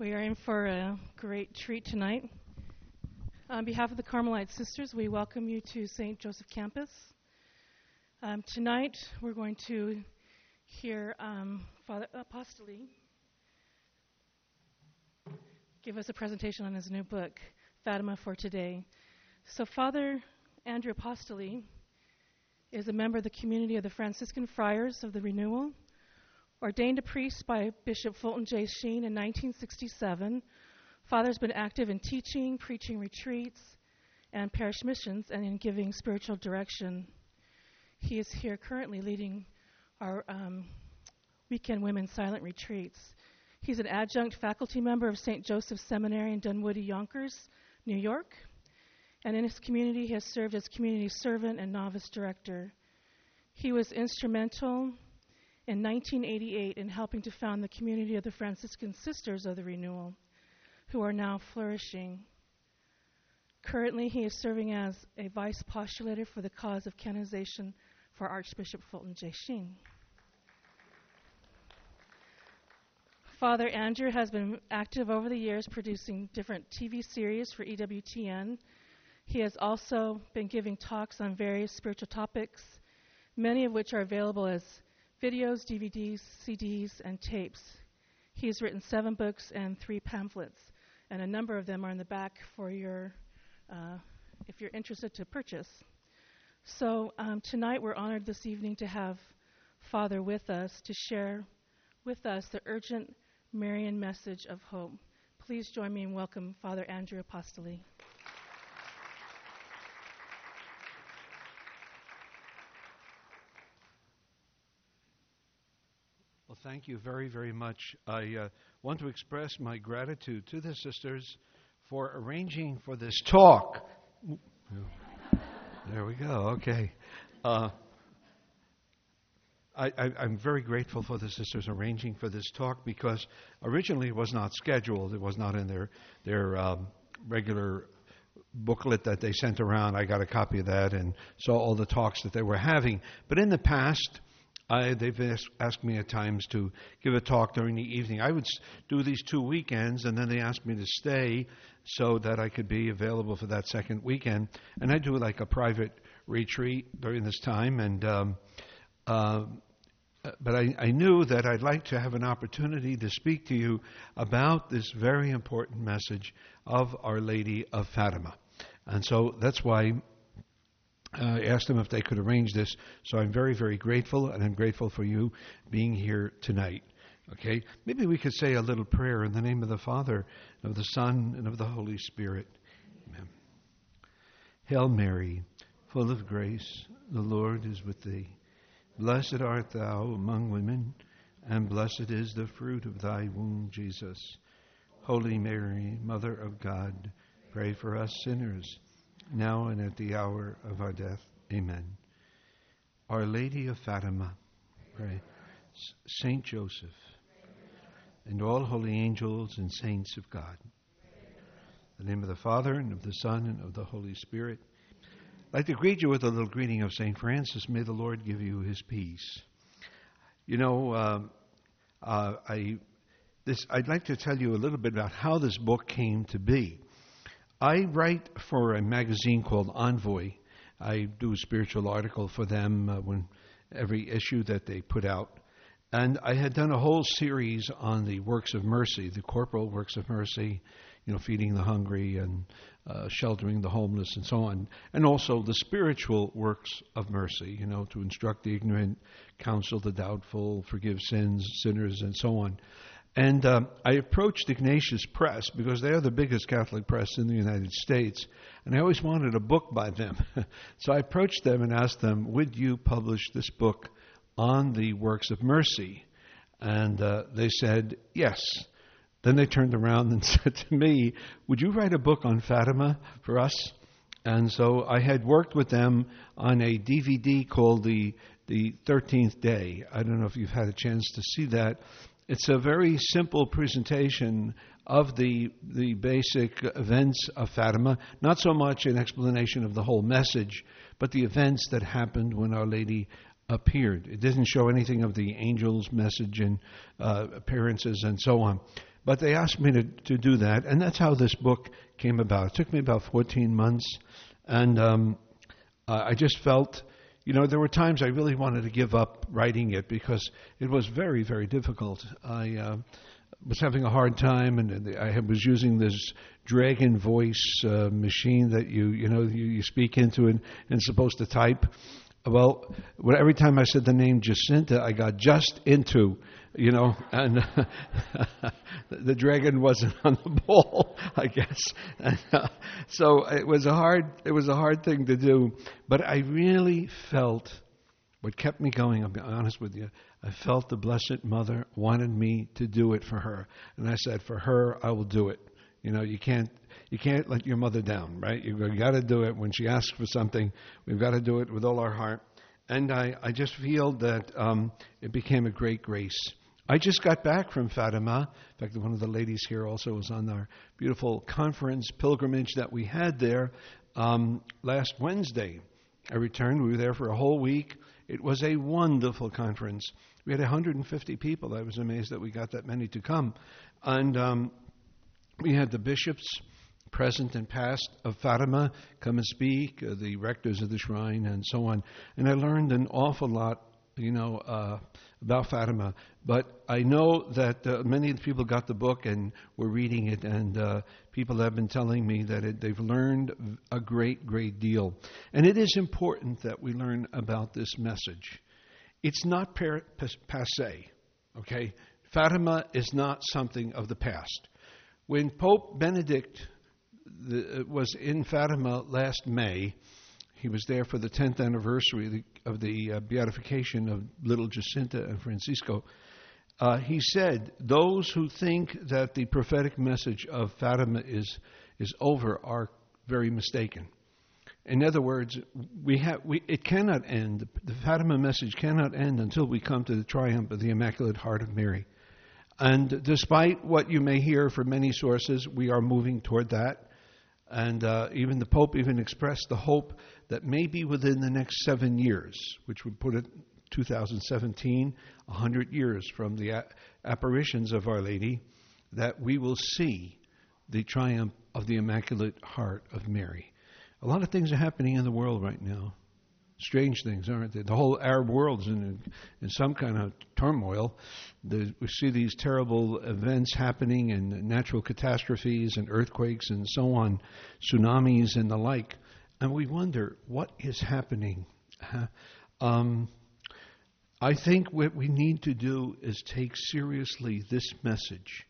We are in for a great treat tonight. On behalf of the Carmelite Sisters, we welcome you to St. Joseph Campus. Um, tonight, we're going to hear um, Father Apostoli give us a presentation on his new book, Fatima for Today. So, Father Andrew Apostoli is a member of the community of the Franciscan Friars of the Renewal Ordained a priest by Bishop Fulton J. Sheen in 1967, Father's been active in teaching, preaching retreats, and parish missions, and in giving spiritual direction. He is here currently leading our um, weekend women's silent retreats. He's an adjunct faculty member of St. Joseph Seminary in Dunwoodie, Yonkers, New York. And in his community, he has served as community servant and novice director. He was instrumental in 1988 in helping to found the community of the Franciscan Sisters of the Renewal, who are now flourishing. Currently, he is serving as a vice postulator for the cause of canonization for Archbishop Fulton J. Sheen. Father Andrew has been active over the years producing different TV series for EWTN. He has also been giving talks on various spiritual topics, many of which are available as videos, DVDs, CDs, and tapes. He has written seven books and three pamphlets, and a number of them are in the back for your, uh, if you're interested to purchase. So um, tonight we're honored this evening to have Father with us to share with us the urgent Marian message of hope. Please join me in welcome Father Andrew Apostoli. Thank you very, very much. I uh, want to express my gratitude to the sisters for arranging for this talk. There we go. Okay. Uh, I, am very grateful for the sisters arranging for this talk because originally it was not scheduled. It was not in their their um, regular booklet that they sent around. I got a copy of that and saw all the talks that they were having. But in the past, I, they've asked, asked, me at times to give a talk during the evening. I would do these two weekends, and then they asked me to stay so that I could be available for that second weekend. And I do like a private retreat during this time. And um, uh, but I, I knew that I'd like to have an opportunity to speak to you about this very important message of Our Lady of Fatima. And so that's why uh, asked them if they could arrange this. So I'm very, very grateful, and I'm grateful for you being here tonight. Okay? Maybe we could say a little prayer in the name of the Father, of the Son, and of the Holy Spirit. Amen. Hail Mary, full of grace, the Lord is with thee. Blessed art thou among women, and blessed is the fruit of thy womb, Jesus. Holy Mary, Mother of God, pray for us sinners now and at the hour of our death. Amen. Our Lady of Fatima, pray. Saint Joseph, and all holy angels and saints of God. In the name of the Father, and of the Son, and of the Holy Spirit. I'd like to greet you with a little greeting of St. Francis. May the Lord give you his peace. You know, uh, uh, I, this, I'd like to tell you a little bit about how this book came to be. I write for a magazine called Envoy. I do a spiritual article for them uh, when every issue that they put out. And I had done a whole series on the works of mercy, the corporal works of mercy, you know, feeding the hungry and uh, sheltering the homeless and so on, and also the spiritual works of mercy, you know, to instruct the ignorant, counsel the doubtful, forgive sins, sinners, and so on. And um, I approached Ignatius Press because they are the biggest Catholic press in the United States, and I always wanted a book by them. so I approached them and asked them, Would you publish this book on the works of mercy? And uh, they said, Yes. Then they turned around and said to me, Would you write a book on Fatima for us? And so I had worked with them on a DVD called the the 13th day. I don't know if you've had a chance to see that, it's a very simple presentation of the the basic events of Fatima, not so much an explanation of the whole message, but the events that happened when Our Lady appeared. It doesn't show anything of the angel's message and uh, appearances and so on. But they asked me to, to do that, and that's how this book came about. It took me about 14 months, and um, I just felt, you know, there were times I really wanted to give up writing it because it was very, very difficult. I uh, was having a hard time, and I was using this Dragon Voice uh, machine that you, you know, you, you speak into and, and supposed to type. Well, every time I said the name Jacinta, I got just into, you know, and the dragon wasn't on the ball, I guess. And, uh, so it was a hard, it was a hard thing to do. But I really felt what kept me going. I'll be honest with you. I felt the Blessed Mother wanted me to do it for her, and I said, for her, I will do it. You know, you can't you can't let your mother down, right? You've got to do it when she asks for something. We've got to do it with all our heart. And I, I just feel that um, it became a great grace. I just got back from Fatima. In fact, one of the ladies here also was on our beautiful conference pilgrimage that we had there um, last Wednesday. I returned. We were there for a whole week. It was a wonderful conference. We had 150 people. I was amazed that we got that many to come. And um, we had the bishops present and past of Fatima come and speak, uh, the rectors of the shrine, and so on. And I learned an awful lot, you know, uh, about Fatima. But I know that uh, many of the people got the book and were reading it, and uh, people have been telling me that it, they've learned a great, great deal. And it is important that we learn about this message. It's not per- passe, okay? Fatima is not something of the past. When Pope Benedict the, was in Fatima last May. He was there for the 10th anniversary of the, uh, beatification of little Jacinta and Francisco. Uh, he said, Those who think that the prophetic message of Fatima is, is over are very mistaken. In other words, we have, we, it cannot end. The Fatima message cannot end until we come to the triumph of the Immaculate Heart of Mary. And despite what you may hear from many sources, we are moving toward that. And uh, even the Pope even expressed the hope that maybe within the next seven years, which would put it 2017, 100 years from the apparitions of Our Lady, that we will see the triumph of the Immaculate Heart of Mary. A lot of things are happening in the world right now strange things, aren't they? The whole Arab world is in, in some kind of turmoil. The, we see these terrible events happening and natural catastrophes and earthquakes and so on, tsunamis and the like. And we wonder what is happening. Um, I think what we need to do is take seriously this message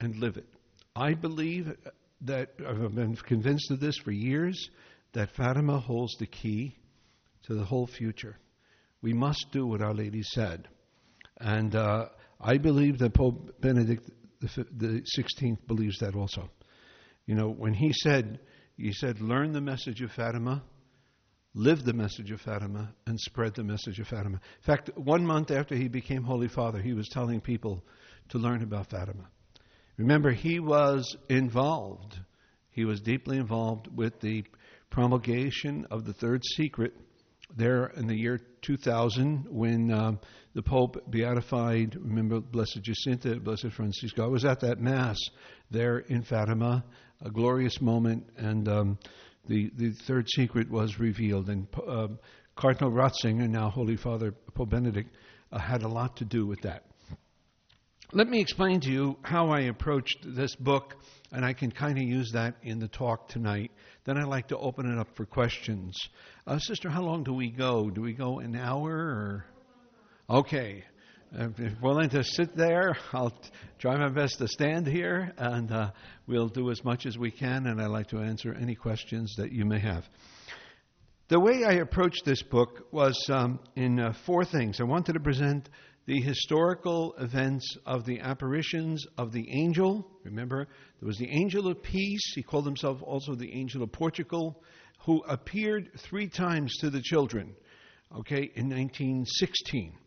and live it. I believe that I've been convinced of this for years that Fatima holds the key to the whole future. We must do what Our Lady said. And uh, I believe that Pope Benedict the Sixteenth believes that also. You know, when he said, he said, learn the message of Fatima, live the message of Fatima, and spread the message of Fatima. In fact, one month after he became Holy Father, he was telling people to learn about Fatima. Remember, he was involved. He was deeply involved with the promulgation of the third secret there in the year 2000 when um, the Pope beatified, remember, Blessed Jacinta, Blessed Francisco. I was at that Mass there in Fatima, a glorious moment, and um, the, the third secret was revealed. And uh, Cardinal Ratzinger, now Holy Father Pope Benedict, uh, had a lot to do with that. Let me explain to you how I approached this book, and I can kind of use that in the talk tonight. Then I'd like to open it up for questions. Uh, sister, how long do we go? Do we go an hour or? Okay. If you're willing to sit there, I'll try my best to stand here, and uh, we'll do as much as we can, and I'd like to answer any questions that you may have. The way I approached this book was um, in uh, four things. I wanted to present the historical events of the apparitions of the angel. Remember, there was the angel of peace. He called himself also the angel of Portugal, who appeared three times to the children, okay, in 1916.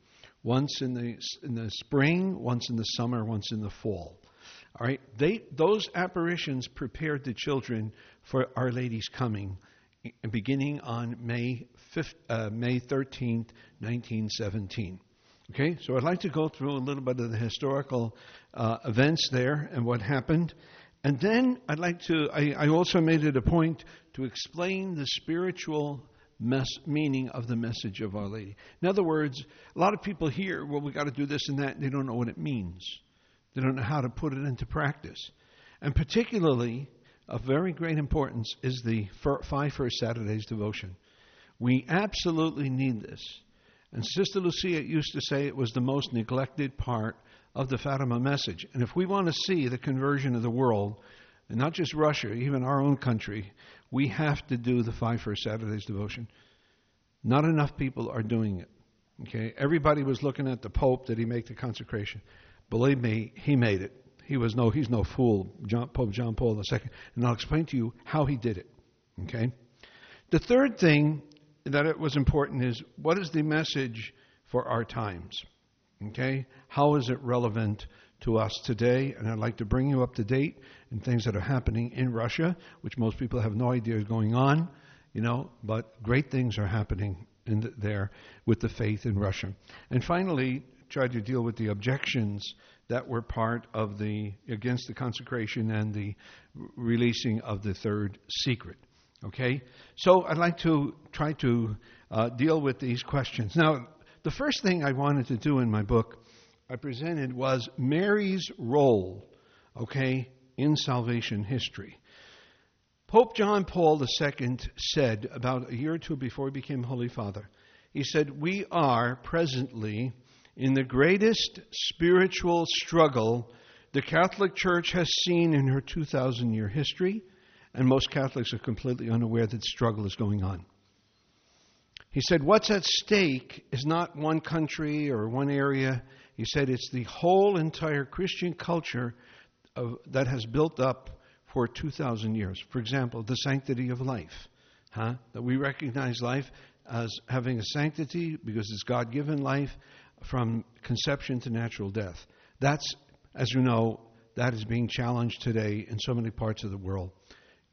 Once in the, in the spring, once in the summer, once in the fall. All right, they, those apparitions prepared the children for Our Lady's coming, beginning on May, 5th, uh, May 13th, 1917. Okay, so I'd like to go through a little bit of the historical uh, events there and what happened. And then I'd like to, I, I also made it a point to explain the spiritual meaning of the message of Our Lady. In other words, a lot of people hear, well, we got to do this and that, and they don't know what it means. They don't know how to put it into practice. And particularly, of very great importance is the five first Saturdays devotion. We absolutely need this. And Sister Lucia used to say it was the most neglected part of the Fatima message. And if we want to see the conversion of the world, and not just Russia, even our own country, we have to do the five first Saturdays devotion. Not enough people are doing it. Okay, everybody was looking at the Pope. Did he make the consecration? Believe me, he made it. He was no, he's no fool, John, Pope John Paul II. And I'll explain to you how he did it. Okay. The third thing that it was important is what is the message for our times? Okay? How is it relevant to us today? And I'd like to bring you up to date in things that are happening in Russia, which most people have no idea is going on, you know, but great things are happening in the, there with the faith in Russia. And finally, try to deal with the objections that were part of the against the consecration and the releasing of the third secret. Okay? So I'd like to try to uh, deal with these questions. Now, the first thing I wanted to do in my book I presented was Mary's role, okay, in salvation history. Pope John Paul II said about a year or two before he became Holy Father, he said, We are presently in the greatest spiritual struggle the Catholic Church has seen in her 2,000 year history and most Catholics are completely unaware that struggle is going on. He said, What's at stake is not one country or one area. He said, It's the whole entire Christian culture of, that has built up for 2,000 years. For example, the sanctity of life. Huh? That we recognize life as having a sanctity because it's God given life from conception to natural death. That's, as you know, that is being challenged today in so many parts of the world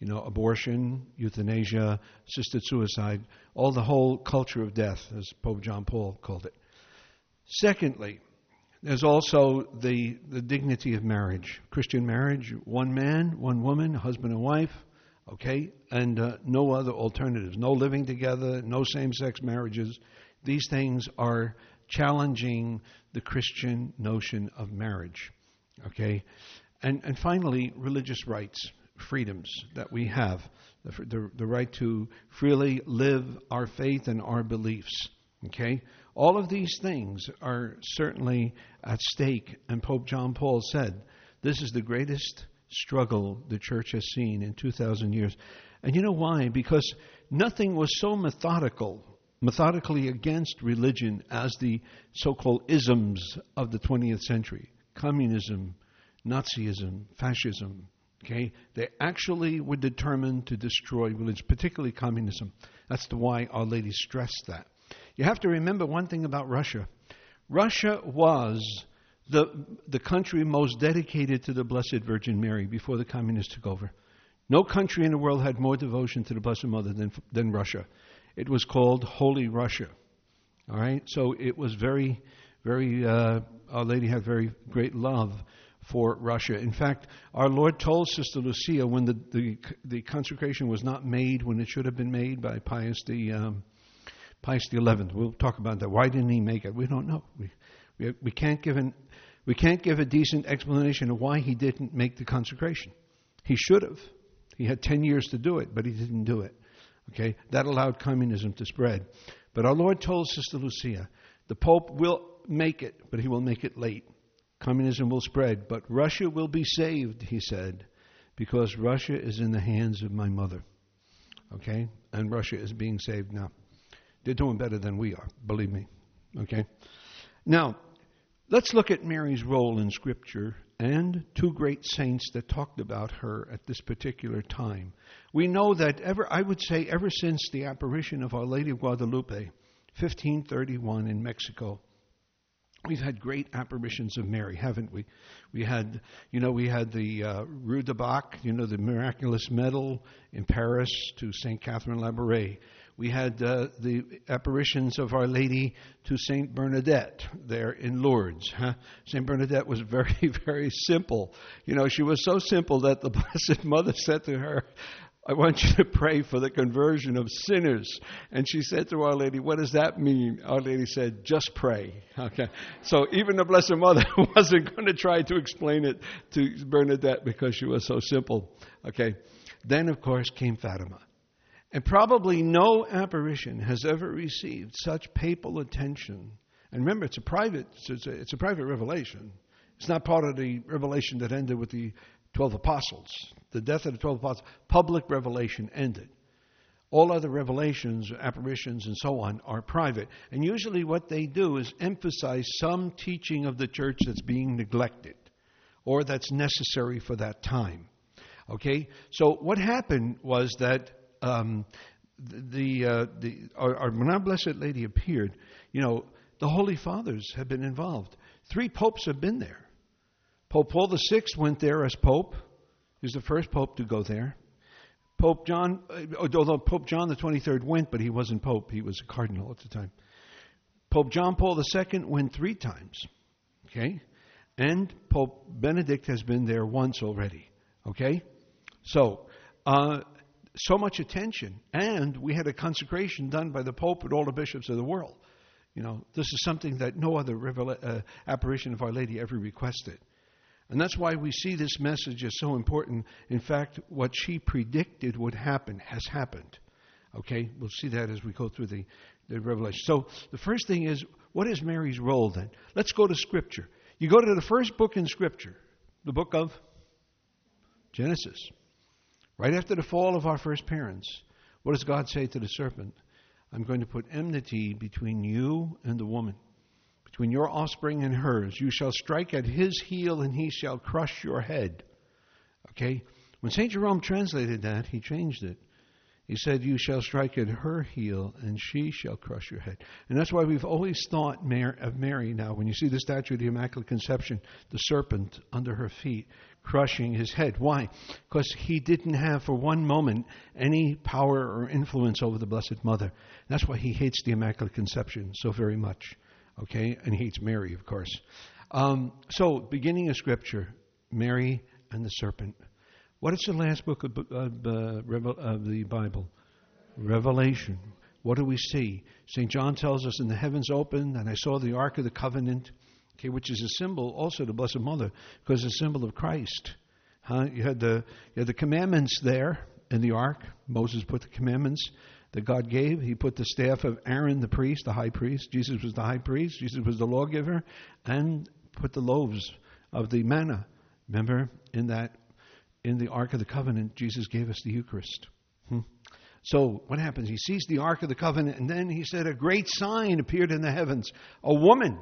you know, abortion, euthanasia, assisted suicide, all the whole culture of death, as Pope John Paul called it. Secondly, there's also the, the dignity of marriage. Christian marriage, one man, one woman, husband and wife, okay, and uh, no other alternatives. No living together, no same sex marriages. These things are challenging the Christian notion of marriage, okay? And, and finally, religious rights freedoms that we have the, the, the right to freely live our faith and our beliefs. Okay? All of these things are certainly at stake, and Pope John Paul said this is the greatest struggle the church has seen in 2,000 years. And you know why? Because nothing was so methodical, methodically against religion as the so called isms of the 20th century communism, Nazism, fascism, Okay? They actually were determined to destroy religion, particularly communism. That's the why Our Lady stressed that. You have to remember one thing about Russia. Russia was the, the country most dedicated to the Blessed Virgin Mary before the communists took over. No country in the world had more devotion to the Blessed Mother than, than Russia. It was called Holy Russia. All right? So it was very, very, uh, Our Lady had very great love for Russia. In fact, our Lord told Sister Lucia when the, the, the consecration was not made when it should have been made by Pius the um, Pius Eleventh. We'll talk about that. Why didn't he make it? We don't know. We, we, we can't give an we can't give a decent explanation of why he didn't make the consecration. He should have. He had ten years to do it, but he didn't do it. Okay, that allowed communism to spread. But our Lord told Sister Lucia, the Pope will make it, but he will make it late. Communism will spread, but Russia will be saved, he said, because Russia is in the hands of my mother. Okay? And Russia is being saved now. They're doing better than we are, believe me. Okay? Now, let's look at Mary's role in Scripture and two great saints that talked about her at this particular time. We know that ever, I would say, ever since the apparition of Our Lady of Guadalupe, 1531 in Mexico, We've had great apparitions of Mary, haven't we? We had, you know, we had the uh, Rue de Bac, you know, the miraculous medal in Paris to St. Catherine Labouré. We had uh, the apparitions of Our Lady to Saint Bernadette there in Lourdes. Huh? Saint Bernadette was very, very simple. You know, she was so simple that the Blessed Mother said to her, I want you to pray for the conversion of sinners. And she said to Our Lady, What does that mean? Our Lady said, Just pray. Okay. So even the Blessed Mother wasn't going to try to explain it to Bernadette because she was so simple. Okay. Then, of course, came Fatima. And probably no apparition has ever received such papal attention. And remember, it's a private, it's a, it's a private revelation. It's not part of the revelation that ended with the 12 apostles. The death of the 12 apostles, public revelation ended. All other revelations, apparitions, and so on are private. And usually what they do is emphasize some teaching of the church that's being neglected or that's necessary for that time. Okay? So what happened was that um, the, uh, the our, our, when our Blessed Lady appeared, you know, the Holy Fathers have been involved. Three popes have been there. Pope Paul VI went there as pope. He was the first pope to go there. Pope John, uh, although Pope John the 23rd went, but he wasn't pope, he was a cardinal at the time. Pope John Paul II went three times. Okay? And Pope Benedict has been there once already. Okay? So, uh, so much attention. And we had a consecration done by the Pope and all the bishops of the world. You know, this is something that no other revela- uh, apparition of Our Lady ever requested. And that's why we see this message as so important. In fact, what she predicted would happen has happened. Okay? We'll see that as we go through the, the revelation. So, the first thing is, what is Mary's role then? Let's go to Scripture. You go to the first book in Scripture, the book of Genesis. Right after the fall of our first parents, what does God say to the serpent? I'm going to put enmity between you and the woman, between your offspring and hers. You shall strike at his heel, and he shall crush your head. Okay? When St. Jerome translated that, he changed it. He said, You shall strike at her heel, and she shall crush your head. And that's why we've always thought of Mary now. When you see the statue of the Immaculate Conception, the serpent under her feet, crushing his head. Why? Because he didn't have for one moment any power or influence over the Blessed Mother. That's why he hates the Immaculate Conception so very much. Okay? And he hates Mary, of course. Um, so, beginning of Scripture, Mary and the serpent. What is the last book of, of, uh, of the Bible? Revelation. What do we see? St. John tells us, in the heavens opened, and I saw the Ark of the Covenant, okay, which is a symbol also the Blessed Mother, because it's a symbol of Christ. Huh? You, had the, you had the commandments there in the Ark. Moses put the commandments that God gave. He put the staff of Aaron, the priest, the high priest. Jesus was the high priest. Jesus was the lawgiver, and put the loaves of the manna. Remember in that in the Ark of the Covenant, Jesus gave us the Eucharist. Hmm. So what happens? He sees the Ark of the Covenant, and then he said, A great sign appeared in the heavens a woman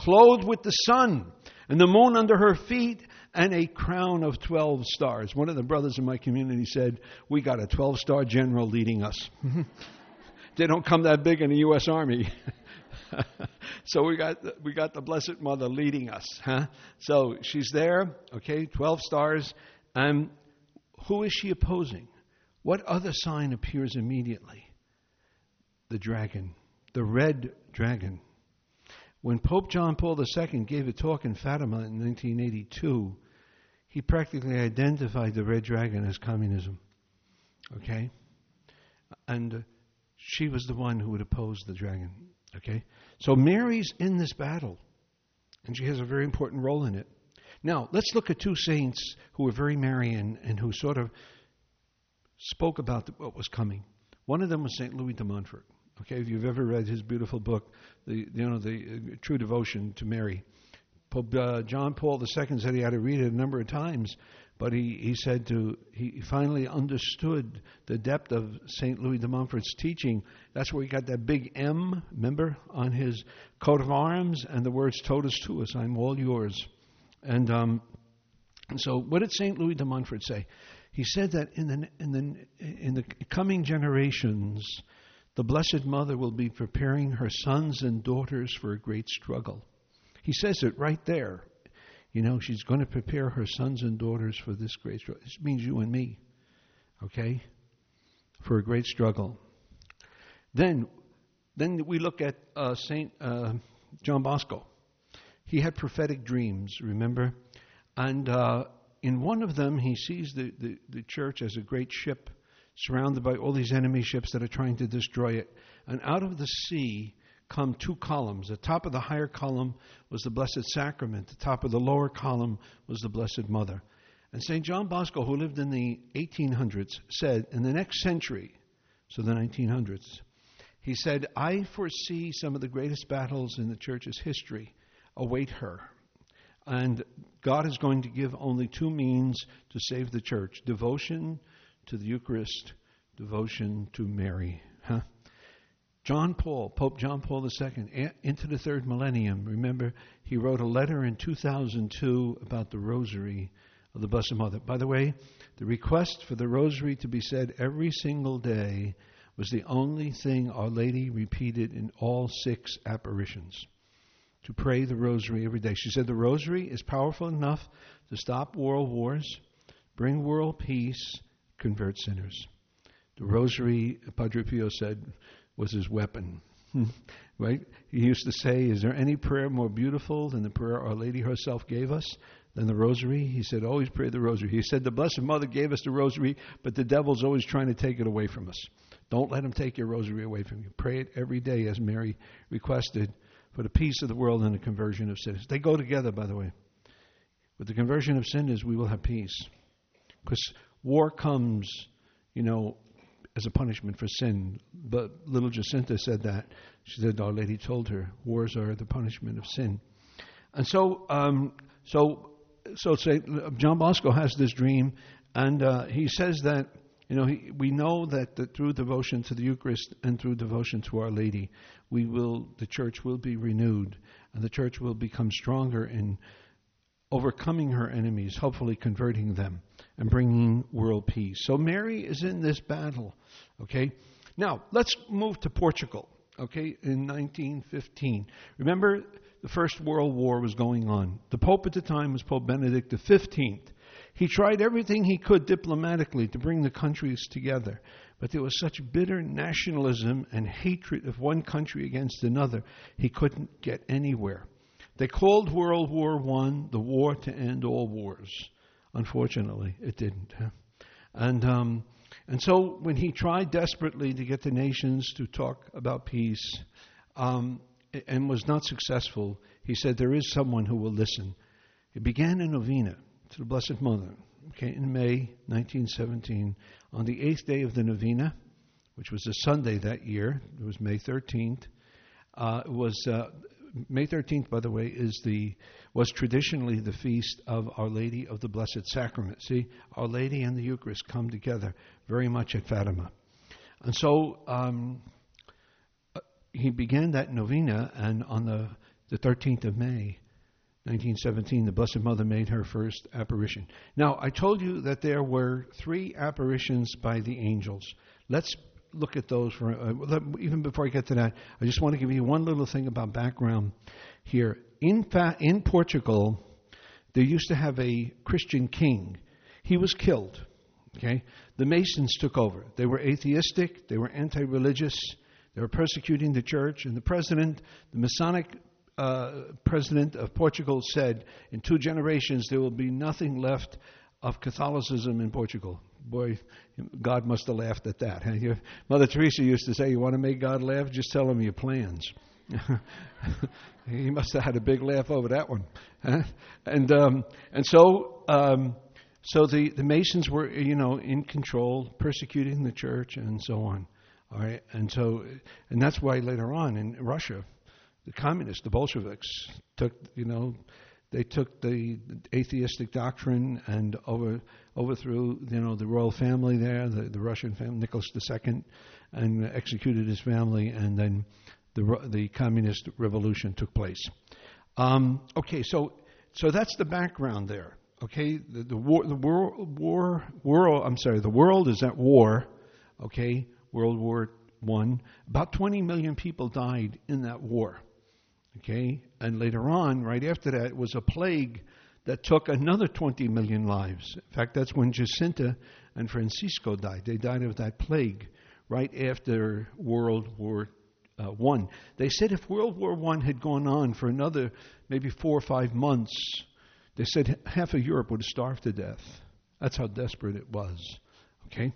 clothed with the sun, and the moon under her feet, and a crown of 12 stars. One of the brothers in my community said, We got a 12 star general leading us. they don't come that big in the U.S. Army. so we got we got the Blessed Mother leading us, huh? So she's there, okay, twelve stars, And who is she opposing? What other sign appears immediately? The dragon, the red dragon. When Pope John Paul II gave a talk in Fatima in 1982, he practically identified the red dragon as communism. Okay? And uh, she was the one who would oppose the dragon. Okay? So Mary's in this battle, and she has a very important role in it. Now, let's look at two saints who were very Marian and who sort of spoke about what was coming. One of them was St. Louis de Montfort. Okay, if you've ever read his beautiful book, the you know the uh, True Devotion to Mary, Pope uh, John Paul II said he had to read it a number of times, but he, he said to he finally understood the depth of St. Louis de Montfort's teaching. That's where he got that big M, remember, on his coat of arms, and the words "Totus tuus," I'm all yours. And, um, and so, what did St. Louis de Montfort say? He said that in the, in, the, in the coming generations, the Blessed Mother will be preparing her sons and daughters for a great struggle. He says it right there. You know, she's going to prepare her sons and daughters for this great struggle. This means you and me, okay? For a great struggle. Then, then we look at uh, Saint uh, John Bosco. He had prophetic dreams, remember? And uh, in one of them, he sees the, the, the church as a great ship surrounded by all these enemy ships that are trying to destroy it. And out of the sea come two columns. The top of the higher column was the Blessed Sacrament, the top of the lower column was the Blessed Mother. And St. John Bosco, who lived in the 1800s, said, in the next century, so the 1900s, he said, I foresee some of the greatest battles in the church's history await her. And God is going to give only two means to save the church devotion to the Eucharist, devotion to Mary. Huh? John Paul, Pope John Paul II, into the third millennium, remember, he wrote a letter in 2002 about the Rosary of the Blessed Mother. By the way, the request for the Rosary to be said every single day was the only thing Our Lady repeated in all six apparitions to pray the rosary every day. She said the rosary is powerful enough to stop world wars, bring world peace, convert sinners. The rosary, Padre Pio said, was his weapon. right? He used to say, Is there any prayer more beautiful than the prayer Our Lady herself gave us? Than the rosary? He said, Always pray the rosary. He said, The Blessed Mother gave us the rosary, but the devil's always trying to take it away from us. Don't let him take your rosary away from you. Pray it every day, as Mary requested for the peace of the world and the conversion of sinners. They go together, by the way. With the conversion of sinners, we will have peace. Because war comes, you know, as a punishment for sin. But little Jacinta said that. She said, Our Lady told her, wars are the punishment of sin. And so, um, so, so say, John Bosco has this dream, and uh, he says that you know, he, we know that, that through devotion to the Eucharist and through devotion to Our Lady, we will, the church will be renewed, and the church will become stronger in overcoming her enemies, hopefully converting them and bringing world peace. So Mary is in this battle. Okay, now let's move to Portugal. Okay, in 1915, remember the First World War was going on. The Pope at the time was Pope Benedict XV. He tried everything he could diplomatically to bring the countries together, but there was such bitter nationalism and hatred of one country against another, he couldn't get anywhere. They called World War I the war to end all wars. Unfortunately, it didn't. And, um, and so when he tried desperately to get the nations to talk about peace um, and was not successful, he said, There is someone who will listen. It began a novena to the Blessed Mother. Okay, in May 1917, on the eighth day of the novena, which was a Sunday that year, it was May 13th. Uh, it was uh, May 13th, by the way, is the was traditionally the feast of Our Lady of the Blessed Sacrament. See, Our Lady and the Eucharist come together very much at Fatima, and so um, he began that novena, and on the the 13th of May, 1917, the Blessed Mother made her first apparition. Now, I told you that there were three apparitions by the angels. Let's look at those for uh, even before I get to that. I just want to give you one little thing about background here. In fact, in Portugal, they used to have a Christian king. He was killed. Okay, the Masons took over. They were atheistic. They were anti-religious. They were persecuting the church, and the president, the Masonic uh, president of Portugal said, in two generations there will be nothing left of Catholicism in Portugal. Boy, God must have laughed at that. Mother Teresa used to say, You want to make God laugh? Just tell him your plans. he must have had a big laugh over that one. and, um, and so. Um, so the, the Masons were, you know, in control, persecuting the church and so on. All right, and so, and that's why later on in Russia, the communists, the Bolsheviks, took you know they took the atheistic doctrine and over, overthrew you know the royal family there, the, the Russian family, Nicholas II, and executed his family, and then the the communist revolution took place. Um, okay, so so that's the background there. Okay, the, the war, the war, war, world. I'm sorry, the world is at war. Okay, World War One. About 20 million people died in that war. Okay? And later on, right after that, was a plague that took another 20 million lives. In fact, that's when Jacinta and Francisco died. They died of that plague right after World War uh, One. They said if World War One had gone on for another maybe four or five months, they said half of Europe would have starved to death. That's how desperate it was. Okay.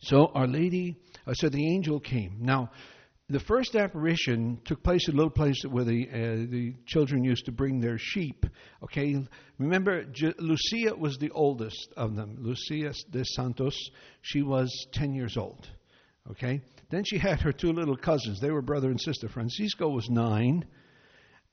So Our Lady, uh, so the angel came. Now, the first apparition took place at a little place where the uh, the children used to bring their sheep. Okay, remember J- Lucia was the oldest of them. Lucia de Santos. She was ten years old. Okay, then she had her two little cousins. They were brother and sister. Francisco was nine.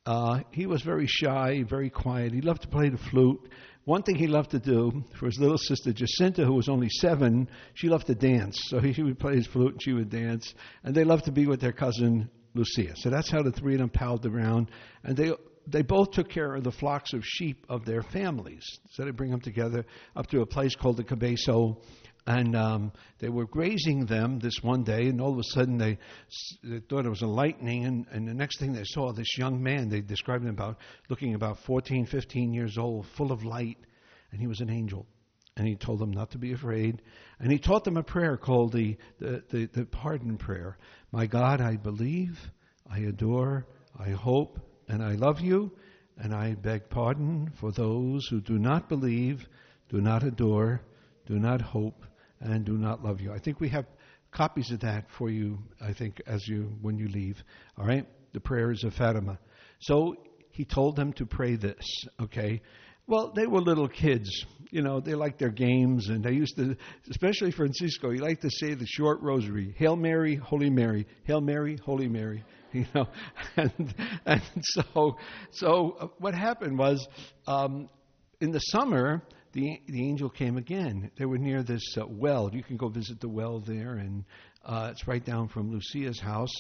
Uh, he was very shy, very quiet. He loved to play the flute. One thing he loved to do for his little sister Jacinta, who was only seven, she loved to dance. So he would play his flute and she would dance. And they loved to be with their cousin Lucia. So that's how the three of them palled around. And they they both took care of the flocks of sheep of their families. So they bring them together up to a place called the Cabeço and um, they were grazing them this one day, and all of a sudden they, they thought it was a lightning, and, and the next thing they saw, this young man, they described him about looking about 14, 15 years old, full of light, and he was an angel. And he told them not to be afraid. And he taught them a prayer called the, the, the, the pardon prayer. My God, I believe, I adore, I hope, and I love you, and I beg pardon for those who do not believe, do not adore, do not hope, and do not love you. I think we have copies of that for you, I think, as you when you leave. All right? The prayers of Fatima. So he told them to pray this, okay? Well, they were little kids. You know, they liked their games, and they used to, especially Francisco, he liked to say the short rosary Hail Mary, Holy Mary, Hail Mary, Holy Mary. You know, and, and so, so uh, what happened was um, in the summer, the, the angel came again. They were near this uh, well. You can go visit the well there, and uh, it's right down from Lucia's house.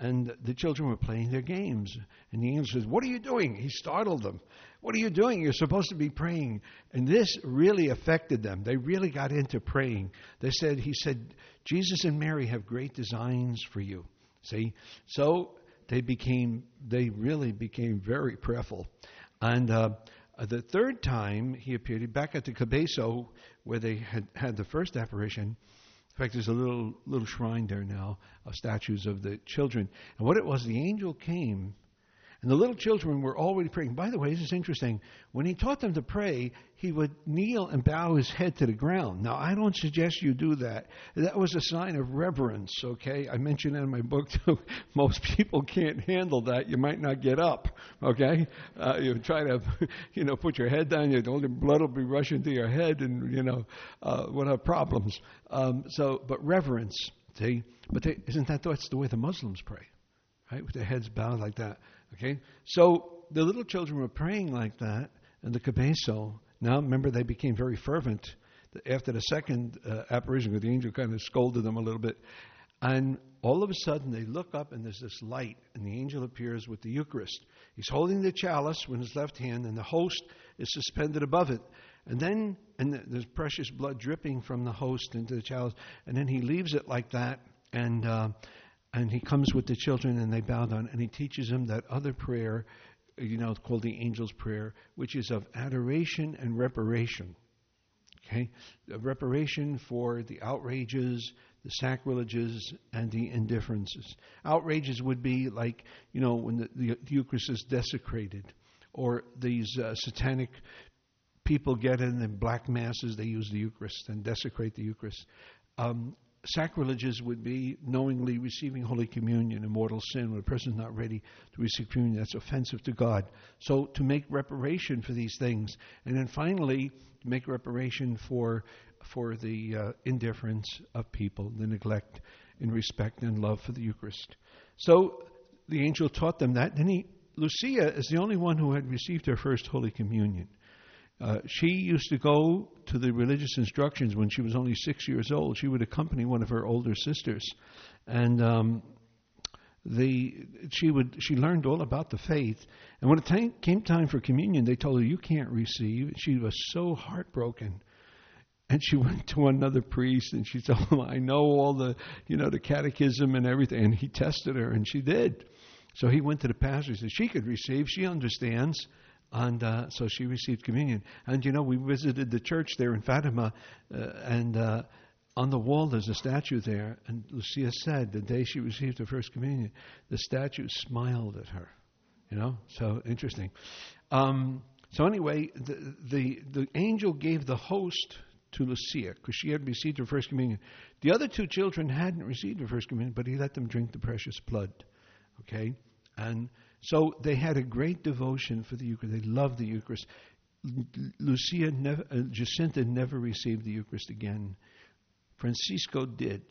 And the children were playing their games. And the angel says, What are you doing? He startled them. What are you doing? You're supposed to be praying. And this really affected them. They really got into praying. They said, He said, Jesus and Mary have great designs for you. See? So they became, they really became very prayerful. And uh, uh, the third time he appeared, back at the Cabeço, where they had had the first apparition. In fact, there's a little little shrine there now of statues of the children. And what it was, the angel came and the little children were already praying. By the way, this is interesting. When he taught them to pray, he would kneel and bow his head to the ground. Now, I don't suggest you do that. That was a sign of reverence, okay? I mentioned that in my book, too, most people can't handle that. You might not get up, okay? Uh, you try to, you know, put your head down, your blood will be rushing to your head, and, you know, uh, we'll have problems. Um, so, but reverence, see? But they, isn't that that's the way the Muslims pray, right? With their heads bowed like that. Okay? So the little children were praying like that in the Cabeço. Now, remember, they became very fervent after the second uh, apparition, because the angel kind of scolded them a little bit. And all of a sudden, they look up and there's this light, and the angel appears with the Eucharist. He's holding the chalice with his left hand, and the host is suspended above it. And then, and there's precious blood dripping from the host into the chalice, and then he leaves it like that, and uh, and he comes with the children and they bow down and he teaches them that other prayer, you know, called the angel's prayer, which is of adoration and reparation. Okay? The reparation for the outrages, the sacrileges, and the indifferences. Outrages would be like, you know, when the, the, the Eucharist is desecrated, or these uh, satanic people get in the black masses, they use the Eucharist and desecrate the Eucharist. Um, sacrileges would be knowingly receiving Holy Communion, a mortal sin, when a person's not ready to receive communion. That's offensive to God. So to make reparation for these things, and then finally to make reparation for for the uh, indifference of people, the neglect in respect and love for the Eucharist. So the angel taught them that. Then he, Lucia is the only one who had received her first Holy Communion. Uh, she used to go to the religious instructions when she was only six years old. She would accompany one of her older sisters, and um, the she would she learned all about the faith. And when it t- came time for communion, they told her you can't receive. She was so heartbroken. And she went to another priest and she told him, I know all the, you know, the catechism and everything. And he tested her and she did. So he went to the pastor and said, She could receive, she understands. And uh, so she received communion. And you know, we visited the church there in Fatima, uh, and uh, on the wall, there's a statue there, and Lucia said the day she received her first communion, the statue smiled at her. You know, so interesting. Um, so anyway, the, the the angel gave the host to Lucia because she had received her first communion. The other two children hadn't received her first communion, but he let them drink the precious blood. Okay, and so they had a great devotion for the Eucharist. They loved the Eucharist. Lucia never, uh, Jacinta never received the Eucharist again. Francisco did.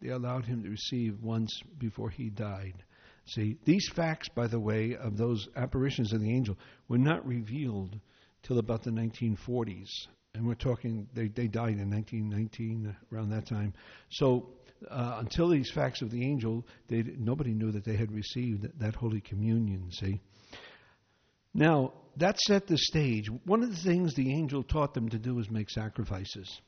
They allowed him to receive once before he died. See, these facts, by the way, of those apparitions of the angel were not revealed till about the 1940s. And we're talking, they, they died in 1919, around that time. So uh, until these facts of the angel, they, nobody knew that they had received that Holy Communion, see. Now, that set the stage. One of the things the angel taught them to do was make sacrifices.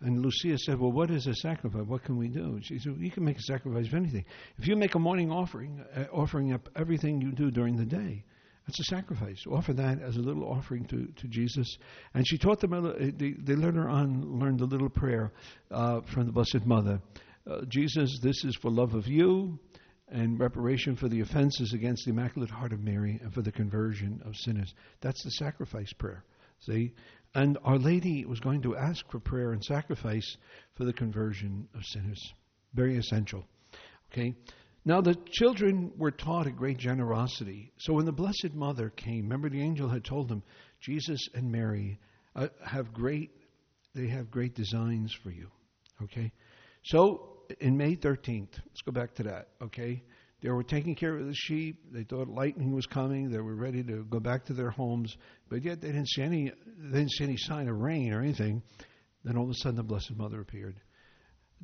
And Lucia said, Well, what is a sacrifice? What can we do? She said, well, You can make a sacrifice of anything. If you make a morning offering, uh, offering up everything you do during the day, that's a sacrifice. Offer that as a little offering to, to Jesus. And she taught them, a, they, they later on learned a little prayer uh, from the Blessed Mother. Uh, Jesus, this is for love of you and reparation for the offenses against the Immaculate Heart of Mary and for the conversion of sinners. That's the sacrifice prayer. See? And Our Lady was going to ask for prayer and sacrifice for the conversion of sinners. Very essential. Okay? Now, the children were taught a great generosity. So when the Blessed Mother came, remember the angel had told them, Jesus and Mary uh, have great, they have great designs for you. Okay? So in May 13th, let's go back to that, okay? They were taking care of the sheep. They thought lightning was coming. They were ready to go back to their homes, but yet they didn't see any. They didn't see any sign of rain or anything. Then all of a sudden, the Blessed Mother appeared.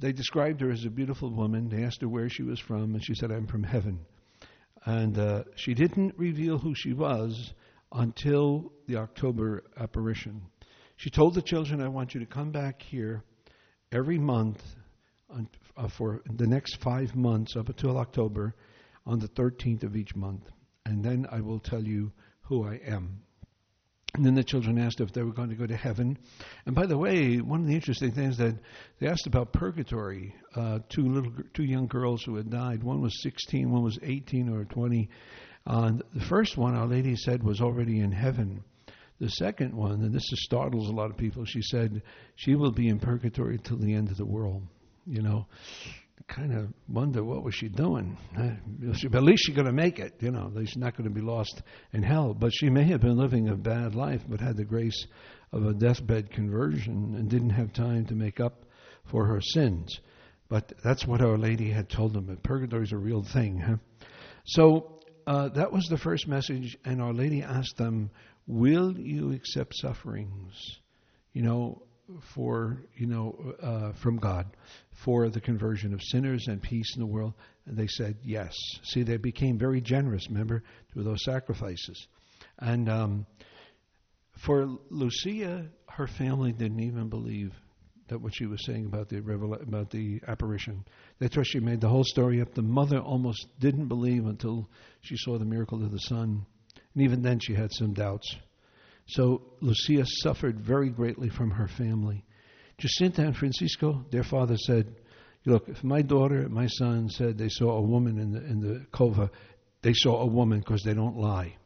They described her as a beautiful woman. They asked her where she was from, and she said, "I'm from heaven." And uh, she didn't reveal who she was until the October apparition. She told the children, "I want you to come back here every month on, uh, for the next five months up until October on the 13th of each month. And then I will tell you who I am. And then the children asked if they were going to go to heaven. And by the way, one of the interesting things that they asked about purgatory. Uh, two little, two young girls who had died. One was 16, one was 18 or 20. Uh, the first one, Our Lady said, was already in heaven. The second one, and this startles a lot of people, she said she will be in purgatory till the end of the world you know, kind of wonder what was she doing. But at least she's going to make it, you know. She's not going to be lost in hell. But she may have been living a bad life, but had the grace of a deathbed conversion and didn't have time to make up for her sins. But that's what Our Lady had told them. Purgatory is a real thing. Huh? So uh, that was the first message, and Our Lady asked them, "Will you accept sufferings?" You know, for you know uh, from God for the conversion of sinners and peace in the world? And they said yes. See, they became very generous. Remember through those sacrifices, and um, for Lucia, her family didn't even believe that what she was saying about the about the apparition. That's why she made the whole story up. The mother almost didn't believe until she saw the miracle of the sun, and even then she had some doubts. So Lucia suffered very greatly from her family. Jacinta and Francisco, their father said, Look, if my daughter, my son said they saw a woman in the, in the cova, they saw a woman because they don't lie.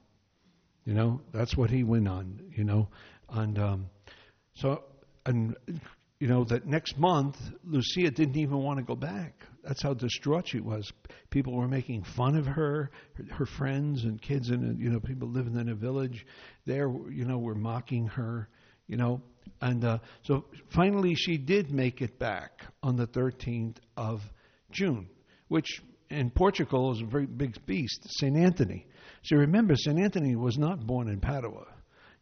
You know, that's what he went on, you know. And um, so, and, you know, that next month, Lucia didn't even want to go back. That's how distraught she was. People were making fun of her, her, her friends and kids, and you know, people living in a village there, you know, were mocking her, you know. And uh, so finally, she did make it back on the 13th of June, which in Portugal is a very big beast, St. Anthony. So remember, St. Anthony was not born in Padua.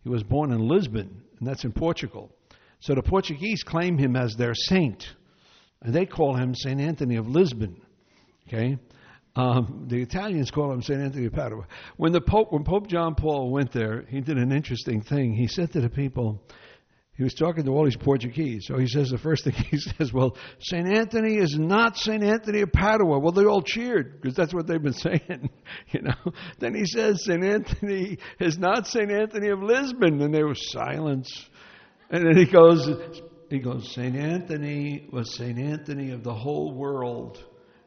He was born in Lisbon, and that's in Portugal. So the Portuguese claim him as their saint they call him St. Anthony of Lisbon. Okay? Um, the Italians call him St. Anthony of Padua. When, the Pope, when Pope John Paul went there, he did an interesting thing. He said to the people, he was talking to all these Portuguese. So he says, the first thing he says, well, St. Anthony is not St. Anthony of Padua. Well, they all cheered because that's what they've been saying, you know. Then he says, St. Anthony is not St. Anthony of Lisbon. And there was silence. And then he goes, he goes, St. Anthony was St. Anthony of the whole world.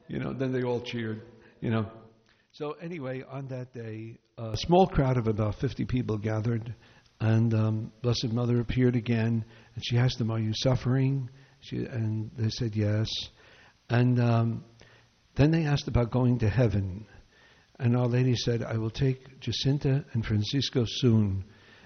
You know, then they all cheered, you know. So, anyway, on that day, a small crowd of about 50 people gathered, and um, Blessed Mother appeared again, and she asked them, Are you suffering? She, and they said, Yes. And um, then they asked about going to heaven. And Our Lady said, I will take Jacinta and Francisco soon.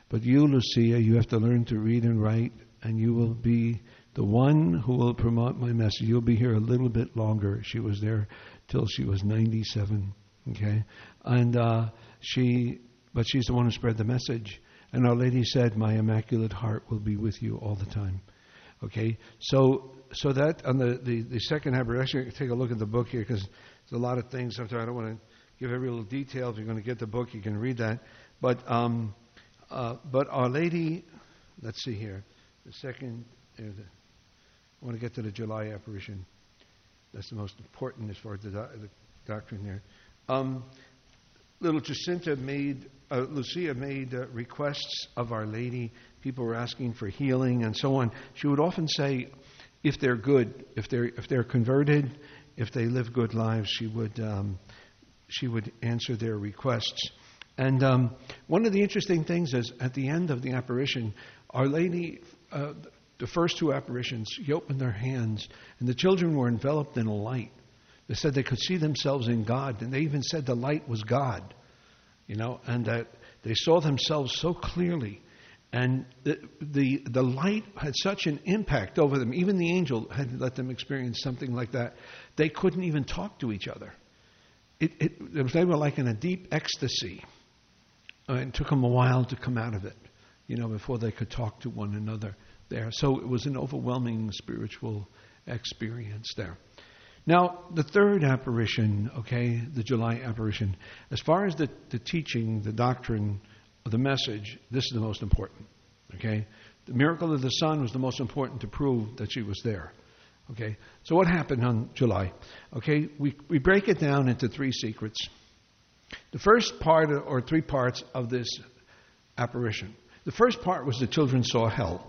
But you, Lucia, you have to learn to read and write, and you will be the one who will promote my message. You'll be here a little bit longer. She was there till she was 97. Okay? And uh, she, but she's the one who spread the message. And Our Lady said, My Immaculate Heart will be with you all the time. Okay? So, so that, on the, the, the second actually take a look at the book here because there's a lot of things. I don't want to give every little detail. If you're going to get the book, you can read that. But, um, uh, but Our Lady, let's see here. The second, uh, I want to get to the July apparition. That's the most important as far as the, do- the doctrine there. Um, little Jacinta made, uh, Lucia made uh, requests of Our Lady. People were asking for healing and so on. She would often say, if they're good, if they're if they're converted, if they live good lives, she would um, she would answer their requests. And um, one of the interesting things is at the end of the apparition, Our Lady, uh, the first two apparitions, she opened their hands, and the children were enveloped in a light. They said they could see themselves in God, and they even said the light was God, you know, and that they saw themselves so clearly. And the, the, the light had such an impact over them. Even the angel had let them experience something like that. They couldn't even talk to each other. It, it, they were like in a deep ecstasy. Uh, it took them a while to come out of it, you know, before they could talk to one another there. So it was an overwhelming spiritual experience there. Now, the third apparition, okay, the July apparition, as far as the, the teaching, the doctrine the message, this is the most important, okay? The miracle of the sun was the most important to prove that she was there. Okay, so what happened on July? Okay, we, we break it down into three secrets. The first part, or three parts of this apparition. The first part was the children saw hell.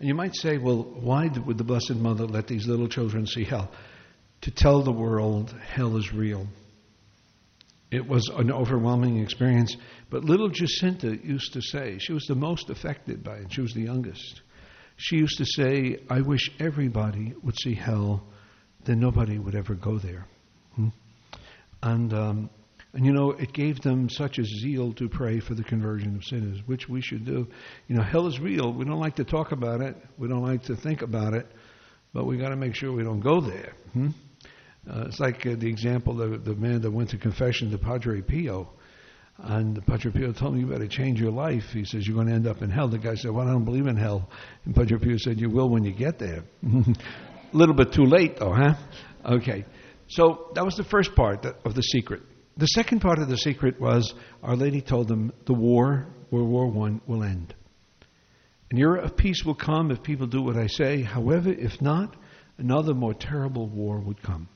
And you might say, well, why would the Blessed Mother let these little children see hell? To tell the world hell is real. It was an overwhelming experience. But little Jacinta used to say, she was the most affected by it, she was the youngest. She used to say, I wish everybody would see hell, then nobody would ever go there. Hmm? And, um, and you know, it gave them such a zeal to pray for the conversion of sinners, which we should do. You know, hell is real. We don't like to talk about it, we don't like to think about it, but we got to make sure we don't go there. Hmm? Uh, it's like uh, the example of the man that went to confession to Padre Pio. And Padre Pio told him, You better change your life. He says, You're going to end up in hell. The guy said, Well, I don't believe in hell. And Padre Pio said, You will when you get there. A little bit too late, though, huh? Okay. So that was the first part of the secret. The second part of the secret was Our Lady told them the war, World War One, will end. An era of peace will come if people do what I say. However, if not, another more terrible war would come.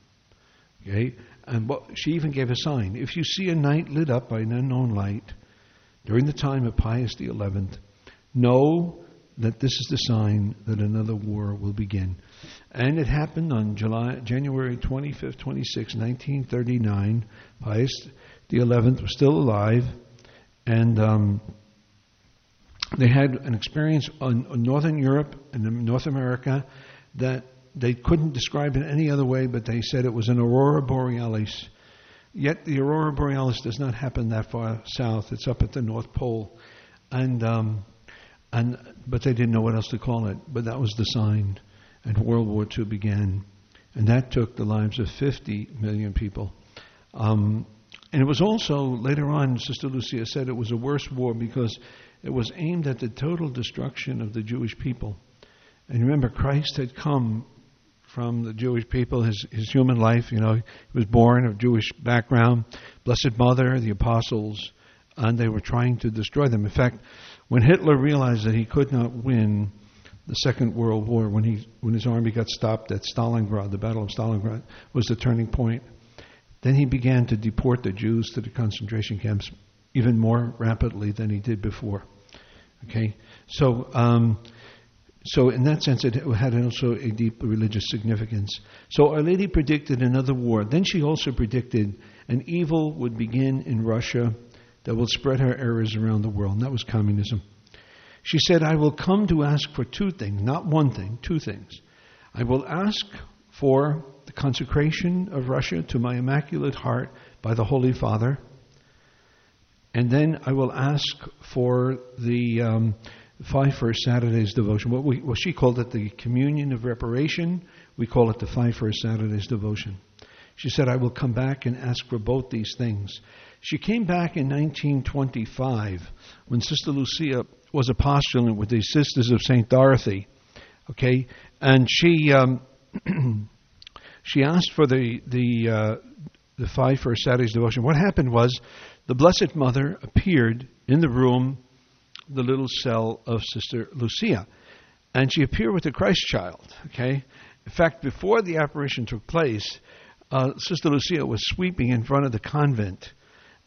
Okay? And what, she even gave a sign. If you see a night lit up by an unknown light during the time of Pius XI, know that this is the sign that another war will begin. And it happened on July, January 25th, 26, 1939. Pius XI was still alive, and um, they had an experience on, on Northern Europe and North America that they couldn't describe in any other way, but they said it was an aurora borealis. Yet the aurora borealis does not happen that far south; it's up at the North Pole, and um, and but they didn't know what else to call it. But that was the sign, and World War II began, and that took the lives of 50 million people. Um, and it was also later on, Sister Lucia said it was a worse war because it was aimed at the total destruction of the Jewish people. And remember, Christ had come from the Jewish people, his, his human life. You know, he was born of Jewish background, Blessed Mother, the apostles, and they were trying to destroy them. In fact, when Hitler realized that he could not win the Second World War, when, he, when his army got stopped at Stalingrad, the Battle of Stalingrad was the turning point, then he began to deport the Jews to the concentration camps even more rapidly than he did before. Okay? So, um, so in that sense, it had also a deep religious significance. So Our Lady predicted another war. Then she also predicted an evil would begin in Russia that will spread her errors around the world, and that was communism. She said, I will come to ask for two things, not one thing, two things. I will ask for the consecration of Russia to my Immaculate Heart by the Holy Father, and then I will ask for the um, Five First Saturdays devotion. What, we, what she called it the communion of reparation, we call it the Five First Saturdays devotion. She said, I will come back and ask for both these things. She came back in 1925 when Sister Lucia was a postulant with the Sisters of St. Dorothy. Okay? And she, um, she asked for the, the, uh, the Five First Saturdays devotion. What happened was the Blessed Mother appeared in the room, the little cell of Sister Lucia. And she appeared with the Christ child. Okay? In fact, before the apparition took place, uh, Sister Lucia was sweeping in front of the convent.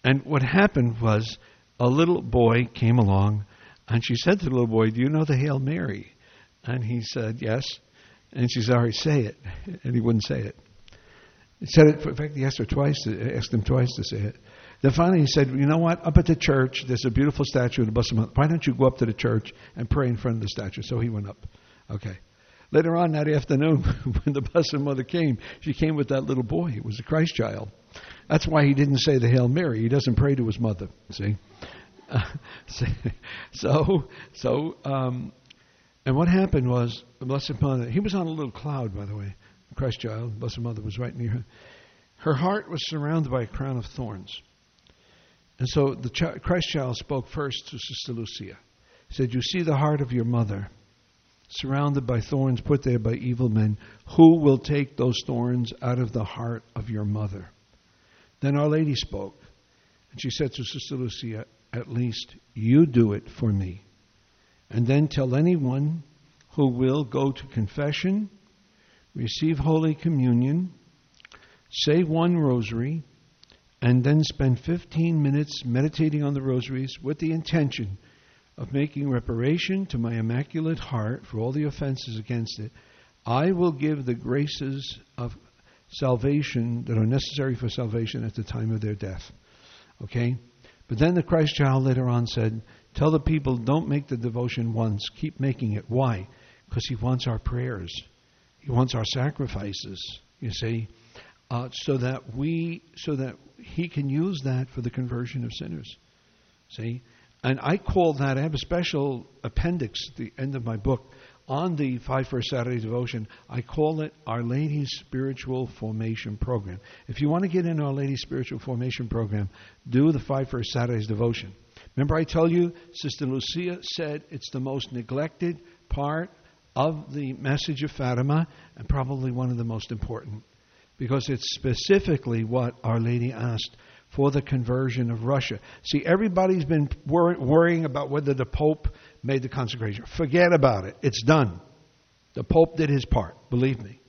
And what happened was a little boy came along and she said to the little boy, Do you know the Hail Mary? And he said, Yes. And she said, All right, say it. And he wouldn't say it. He said it, in fact, he asked her twice, to, asked him twice to say it. Then finally he said, You know what? Up at the church, there's a beautiful statue of the Blessed Mother. Why don't you go up to the church and pray in front of the statue? So he went up. Okay. Later on that afternoon, when the Blessed Mother came, she came with that little boy. It was a Christ child. That's why he didn't say the Hail Mary. He doesn't pray to his mother. See? So, so, um, and what happened was Blessed Mother. He was on a little cloud, by the way. Christ child, Blessed Mother was right near her. Her heart was surrounded by a crown of thorns. And so the ch- Christ child spoke first to Sister Lucia. He said, You see the heart of your mother surrounded by thorns put there by evil men. Who will take those thorns out of the heart of your mother? Then Our Lady spoke, and she said to Sister Lucia, At least you do it for me. And then tell anyone who will go to confession, receive Holy Communion, say one rosary, and then spend 15 minutes meditating on the rosaries with the intention of making reparation to my Immaculate Heart for all the offenses against it, I will give the graces of salvation that are necessary for salvation at the time of their death. Okay? But then the Christ child later on said, Tell the people, don't make the devotion once, keep making it. Why? Because he wants our prayers, he wants our sacrifices, you see, uh, so that we, so that he can use that for the conversion of sinners. See? And I call that, I have a special appendix at the end of my book on the Five First Saturday devotion. I call it Our Lady's Spiritual Formation Program. If you want to get in Our Lady's Spiritual Formation Program, do the Five First Saturdays devotion. Remember, I tell you, Sister Lucia said it's the most neglected part of the message of Fatima and probably one of the most important because it's specifically what Our Lady asked for the conversion of Russia. See, everybody's been wor- worrying about whether the Pope made the consecration. Forget about it. It's done. The Pope did his part, believe me.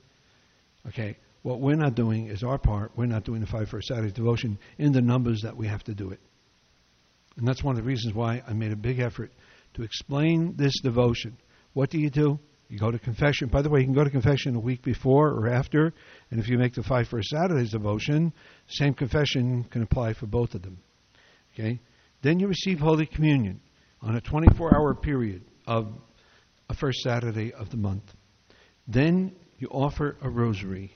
Okay? What we're not doing is our part. We're not doing the Five First Saturday devotion in the numbers that we have to do it. And that's one of the reasons why I made a big effort to explain this devotion. What do you do? You go to confession. By the way, you can go to confession a week before or after. And if you make the Five First Saturdays devotion, same confession can apply for both of them. Okay? Then you receive Holy Communion on a 24 hour period of a first Saturday of the month. Then you offer a rosary,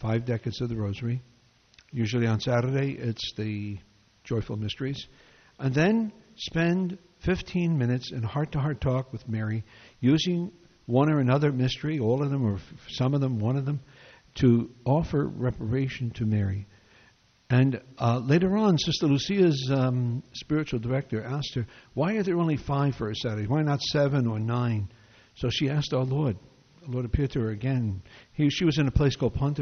five decades of the rosary. Usually on Saturday, it's the Joyful Mysteries. And then spend 15 minutes in heart to heart talk with Mary using one or another mystery, all of them, or some of them, one of them, to offer reparation to Mary. And uh, later on, Sister Lucia's um, spiritual director asked her, Why are there only five first Saturdays? Why not seven or nine? So she asked our Lord. The Lord appeared to her again. He, she was in a place called Ponte,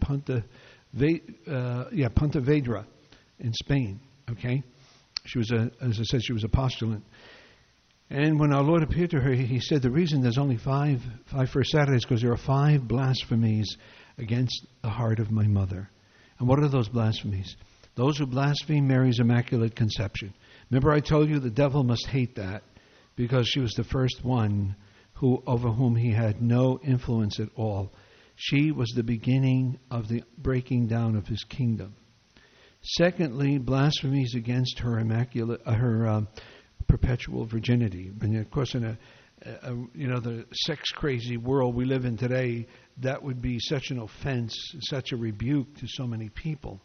Ponte, uh, yeah, Pontevedra in Spain. Okay? She was, a, as I said, she was a postulant. And when our Lord appeared to her, he said the reason there's only five, five first Saturdays because there are five blasphemies against the heart of my mother. And what are those blasphemies? Those who blaspheme Mary's Immaculate Conception. Remember, I told you the devil must hate that because she was the first one who, over whom he had no influence at all. She was the beginning of the breaking down of his kingdom. Secondly, blasphemies against her immaculate, uh, her uh, perpetual virginity. And of course, in a, a, you know the sex crazy world we live in today, that would be such an offense, such a rebuke to so many people,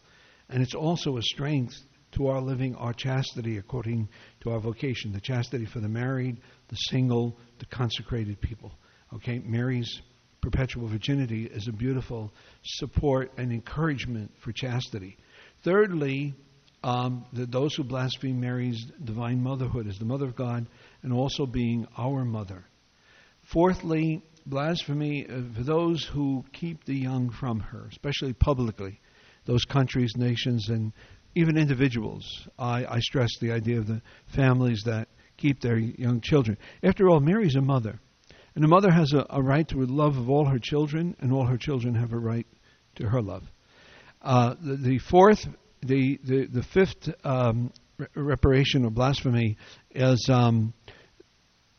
and it's also a strength to our living our chastity according to our vocation, the chastity for the married, the single, the consecrated people. Okay, Mary's perpetual virginity is a beautiful support and encouragement for chastity. Thirdly, um, the, those who blaspheme Mary's divine motherhood as the mother of God and also being our mother. Fourthly, blasphemy uh, for those who keep the young from her, especially publicly, those countries, nations, and even individuals. I, I stress the idea of the families that keep their young children. After all, Mary's a mother. And a mother has a, a right to the love of all her children, and all her children have a right to her love. Uh, the, the, fourth, the, the, the fifth um, re- reparation or blasphemy is um,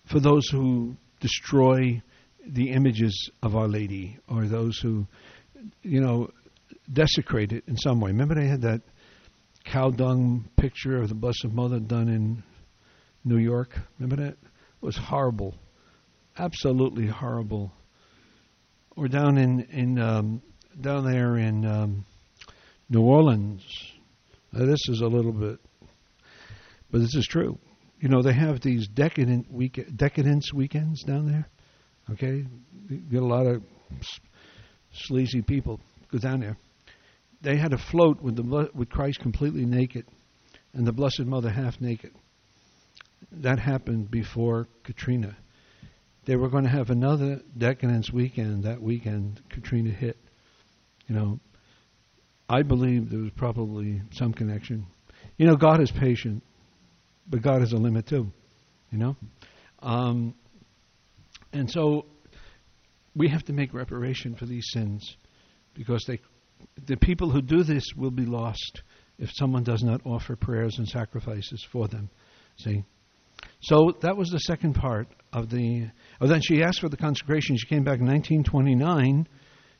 for those who destroy the images of Our Lady or those who, you know, desecrate it in some way. Remember, they had that cow dung picture of the Blessed Mother done in New York. Remember that? It was horrible, absolutely horrible. Or down in in um, down there in um, New Orleans. Now, this is a little bit, but this is true. You know, they have these decadent week decadence weekends down there. Okay, you get a lot of sleazy people go down there they had a float with the with Christ completely naked, and the Blessed Mother half naked. That happened before Katrina. They were going to have another decadence weekend. That weekend, Katrina hit. You know, I believe there was probably some connection. You know, God is patient, but God has a limit too. You know, um, and so we have to make reparation for these sins because they the people who do this will be lost if someone does not offer prayers and sacrifices for them. See? So that was the second part of the. Oh, then she asked for the consecration. She came back in 1929.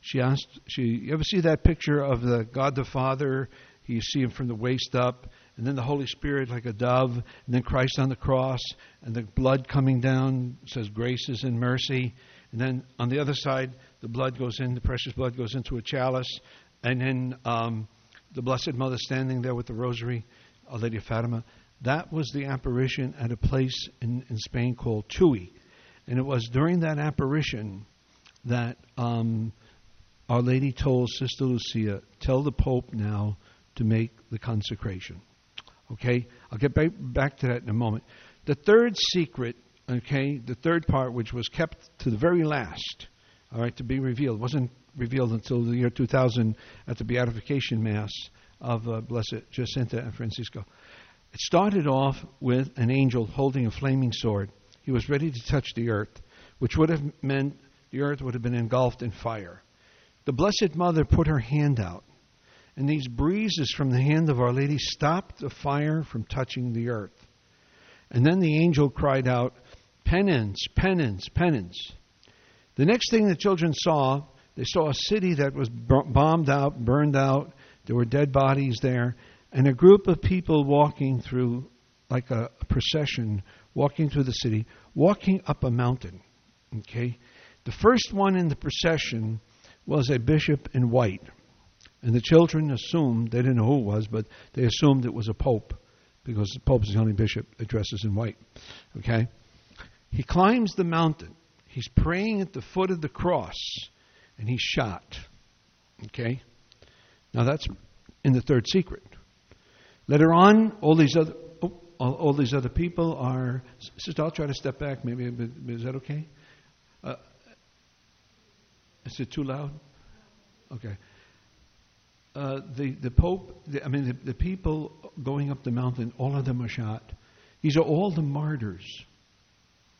She asked. She. You ever see that picture of the God the Father? You see him from the waist up, and then the Holy Spirit like a dove, and then Christ on the cross, and the blood coming down says graces and mercy. And then on the other side, the blood goes in, the precious blood goes into a chalice, and then um, the Blessed Mother standing there with the rosary, Our Lady of Fatima. That was the apparition at a place in, in Spain called Tui. And it was during that apparition that um, Our Lady told Sister Lucia, Tell the Pope now to make the consecration. Okay? I'll get back, back to that in a moment. The third secret, okay, the third part, which was kept to the very last, all right, to be revealed, wasn't revealed until the year 2000 at the Beatification Mass of uh, Blessed Jacinta and Francisco. It started off with an angel holding a flaming sword. He was ready to touch the earth, which would have meant the earth would have been engulfed in fire. The Blessed Mother put her hand out, and these breezes from the hand of Our Lady stopped the fire from touching the earth. And then the angel cried out, Penance, penance, penance. The next thing the children saw they saw a city that was bombed out, burned out. There were dead bodies there. And a group of people walking through, like a, procession, walking through the city, walking up a mountain. Okay? The first one in the procession was a bishop in white. And the children assumed, they didn't know who it was, but they assumed it was a pope because the pope is the only bishop that dresses in white. Okay? He climbs the mountain. He's praying at the foot of the cross and he's shot. Okay? Now that's in the third secret. Later on, all these other oh, all, all, these other people are. Sister, I'll try to step back. Maybe is that okay? Uh, is it too loud? Okay. Uh, the the Pope. The, I mean, the, the people going up the mountain. All of them are shot. These are all the martyrs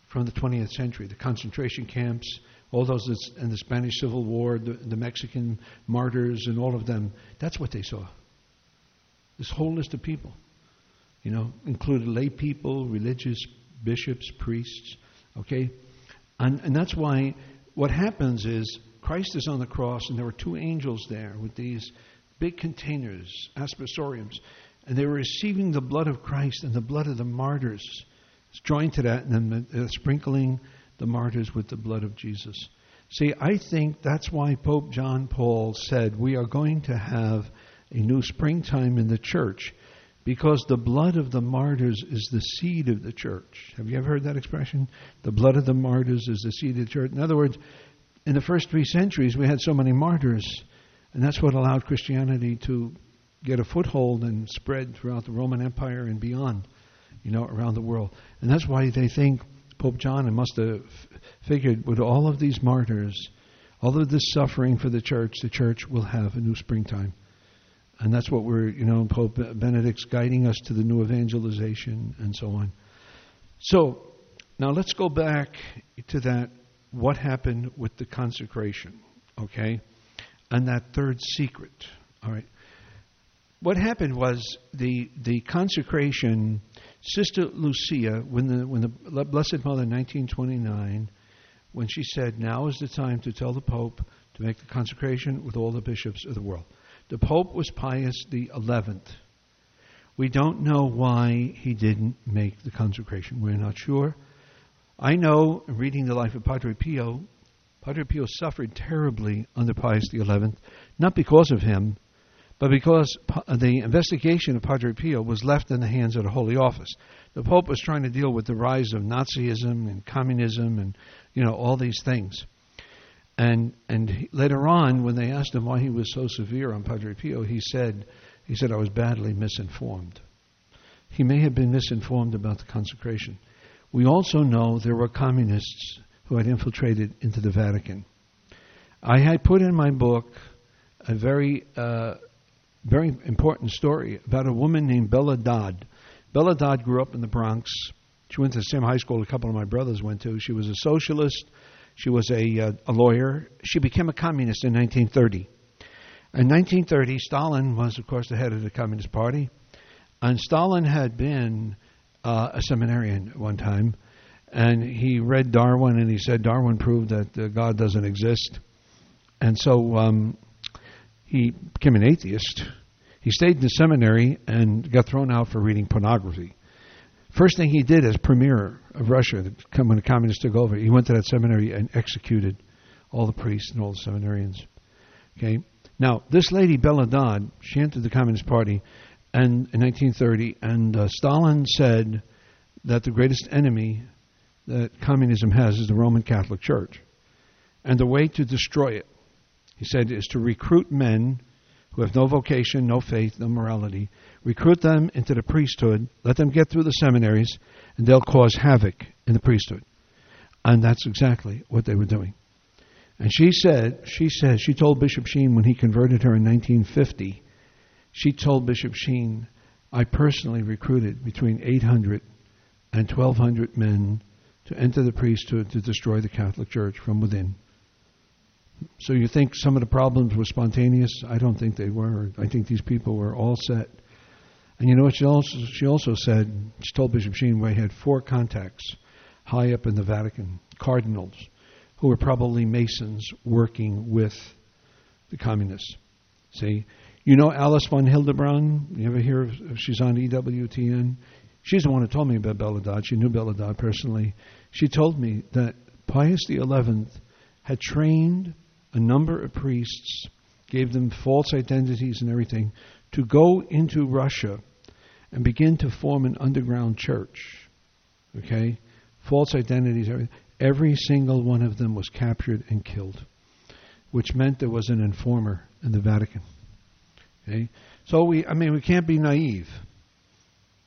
from the 20th century. The concentration camps all those in the Spanish Civil War, the, the Mexican martyrs, and all of them. That's what they saw. This whole list of people, you know, included lay people, religious bishops, priests. Okay, And, and that's why what happens is Christ is on the cross, and there were two angels there with these big containers, aspersoriums, and they were receiving the blood of Christ and the blood of the martyrs. It's joined to that, and then the, sprinkling the martyrs with the blood of Jesus. See, I think that's why Pope John Paul said we are going to have a new springtime in the church because the blood of the martyrs is the seed of the church. Have you ever heard that expression? The blood of the martyrs is the seed of the church. In other words, in the first three centuries, we had so many martyrs, and that's what allowed Christianity to get a foothold and spread throughout the Roman Empire and beyond, you know, around the world. And that's why they think Pope John must have figured with all of these martyrs, all of this suffering for the church, the church will have a new springtime. And that's what we're, you know, Pope Benedict's guiding us to the new evangelization and so on. So, now let's go back to that what happened with the consecration, okay? And that third secret, all right? What happened was the the consecration. Sister Lucia, when the when the Blessed Mother, in 1929, when she said, "Now is the time to tell the Pope to make the consecration with all the bishops of the world." The Pope was Pius the Eleventh. We don't know why he didn't make the consecration. We're not sure. I know, reading the life of Padre Pio, Padre Pio suffered terribly under Pius XI, not because of him, but because uh, the investigation of Padre Pio was left in the hands of the Holy Office. The Pope was trying to deal with the rise of Nazism and communism and you know all these things. And and later on, when they asked him why he was so severe on Padre Pio, he said he said I was badly misinformed. He may have been misinformed about the consecration. We also know there were communists who had infiltrated into the Vatican. I had put in my book a very, uh, very important story about a woman named Bella Dodd. Bella Dodd grew up in the Bronx. She went to the same high school a couple of my brothers went to. She was a socialist. She was a, uh, a lawyer. She became a communist in 1930. In 1930, Stalin was, of course, the head of the Communist Party. And Stalin had been uh, a seminarian one time, and he read Darwin, and he said Darwin proved that uh, God doesn't exist, and so um, he became an atheist. He stayed in the seminary and got thrown out for reading pornography. First thing he did as premier of Russia, when the communists took over, he went to that seminary and executed all the priests and all the seminarians. Okay. Now, this lady Bella Dodd, she entered the Communist Party, and in 1930, and uh, Stalin said that the greatest enemy that communism has is the Roman Catholic Church, and the way to destroy it, he said, is to recruit men who have no vocation, no faith, no morality, recruit them into the priesthood, let them get through the seminaries, and they'll cause havoc in the priesthood. And that's exactly what they were doing. And she said, she said, she told Bishop Sheen when he converted her in 1950 she told Bishop Sheen, I personally recruited between 800 and 1,200 men to enter the priesthood to destroy the Catholic Church from within. So you think some of the problems were spontaneous? I don't think they were. I think these people were all set. And you know what she also, she also said? She told Bishop Sheen we had four contacts high up in the Vatican, cardinals, who were probably Masons working with the communists. See? You know Alice von Hildebrand? You ever hear of she's on EWTN? She's the one who told me about Bella Dodd. She knew Bella Dodd personally. She told me that Pius XI had trained a number of priests, gave them false identities and everything, to go into Russia and begin to form an underground church. Okay? False identities, everything. Every single one of them was captured and killed, which meant there was an informer in the Vatican. Okay? So we, I mean, we can't be naive.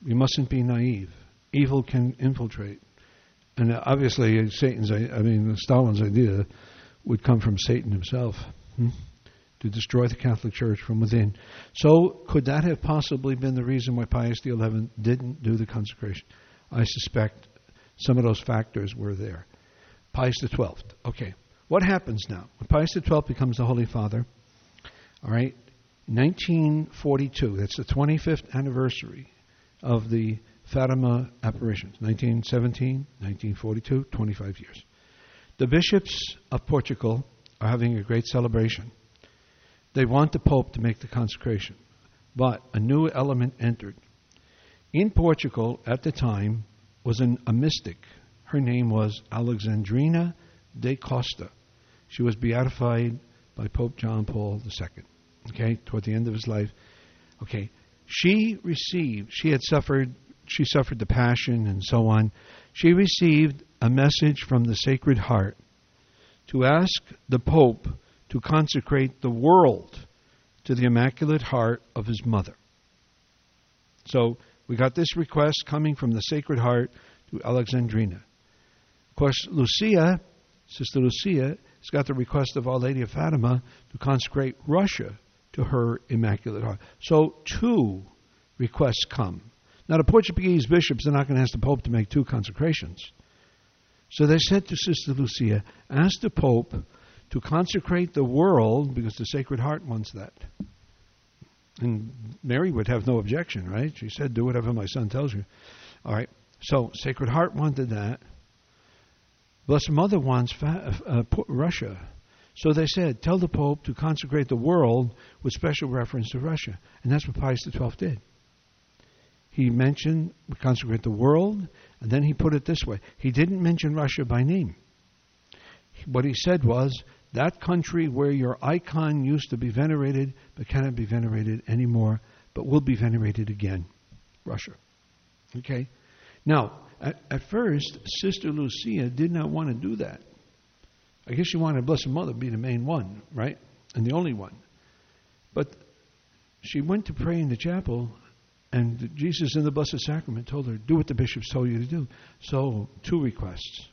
We mustn't be naive. Evil can infiltrate, and obviously, Satan's. I mean, Stalin's idea would come from Satan himself hmm? to destroy the Catholic Church from within. So, could that have possibly been the reason why Pius XI didn't do the consecration? I suspect some of those factors were there. Pius XII. Okay, what happens now when Pius XII becomes the Holy Father? All right, 1942, that's the 25th anniversary of the Fatima apparitions. 1917, 1942, 25 years. The bishops of Portugal are having a great celebration. They want the Pope to make the consecration. But a new element entered. In Portugal at the time was an, a mystic. Her name was Alexandrina de Costa. She was beatified by Pope John Paul II, okay, toward the end of his life. Okay, she received, she had suffered, she suffered the passion and so on. She received a message from the Sacred Heart to ask the Pope to consecrate the world to the Immaculate Heart of his mother. So we got this request coming from the Sacred Heart to Alexandrina. Of course, Lucia, Sister Lucia, has got the request of Our Lady of Fatima to consecrate Russia to her Immaculate Heart. So two requests come. Now, the Portuguese bishops are not going to ask the Pope to make two consecrations. So they said to Sister Lucia, ask the Pope to consecrate the world because the Sacred Heart wants that. And Mary would have no objection, right? She said, Do whatever my son tells you. All right. So, Sacred Heart wanted that. Blessed Mother wants fa- uh, Russia. So they said, Tell the Pope to consecrate the world with special reference to Russia. And that's what Pius XII did. He mentioned, consecrate the world, and then he put it this way he didn't mention Russia by name. What he said was, that country where your icon used to be venerated but cannot be venerated anymore, but will be venerated again. Russia. Okay? Now, at, at first, Sister Lucia did not want to do that. I guess she wanted a Blessed Mother to be the main one, right? And the only one. But she went to pray in the chapel, and Jesus in the Blessed Sacrament told her, Do what the bishops told you to do. So, two requests.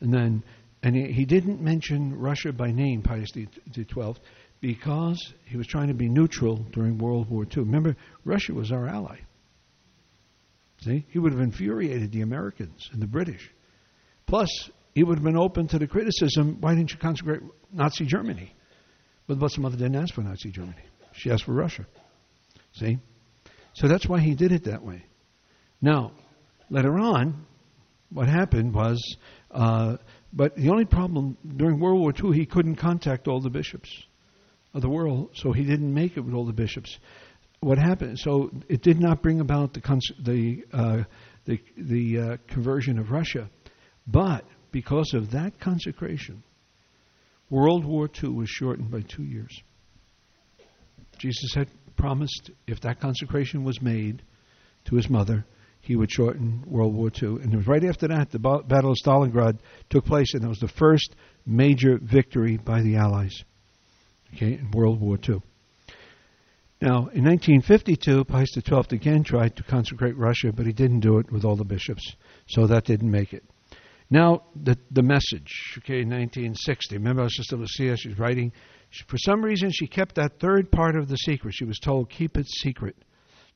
And then and he, he didn't mention Russia by name, Pius XII, because he was trying to be neutral during World War II. Remember, Russia was our ally. See? He would have infuriated the Americans and the British. Plus, he would have been open to the criticism why didn't you consecrate Nazi Germany? But the Blessed Mother didn't ask for Nazi Germany. She asked for Russia. See? So that's why he did it that way. Now, later on, what happened was uh, but the only problem during World War II, he couldn't contact all the bishops of the world, so he didn't make it with all the bishops. What happened? So it did not bring about the cons- the uh, the, the uh, conversion of Russia, but because of that consecration, World War II was shortened by two years. Jesus had promised if that consecration was made to his mother, he would shorten World War II. And it was right after that the Battle of Stalingrad took place, and it was the first major victory by the Allies okay, in World War II. Now, in 1952, Pius XII again tried to consecrate Russia, but he didn't do it with all the bishops, so that didn't make it. Now, the, the message, okay, 1960. Remember, Sister Lucia, she's writing. She, for some reason, she kept that third part of the secret. She was told, keep it secret.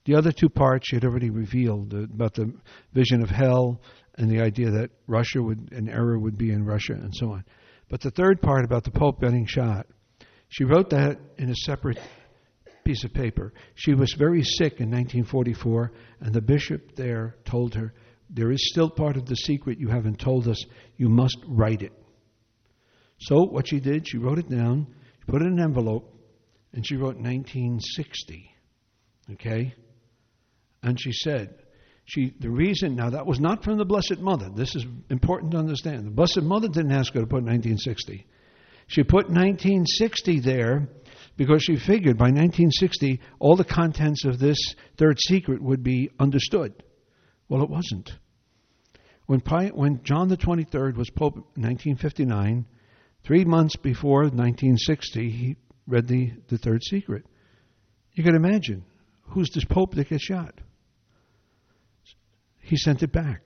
The other two parts she had already revealed uh, about the vision of hell and the idea that Russia would, an error would be in Russia and so on. But the third part about the Pope getting shot, she wrote that in a separate piece of paper. She was very sick in 1944, and the bishop there told her, There is still part of the secret you haven't told us. You must write it. So, what she did, she wrote it down, she put it in an envelope, and she wrote 1960. Okay? And she said, she, the reason, now that was not from the Blessed Mother. This is important to understand. The Blessed Mother didn't ask her to put 1960. She put 1960 there because she figured by 1960 all the contents of this third secret would be understood. Well, it wasn't. When, when John the 23rd was Pope in 1959, three months before 1960, he read the, the third secret. You can imagine who's this Pope that gets shot? he sent it back.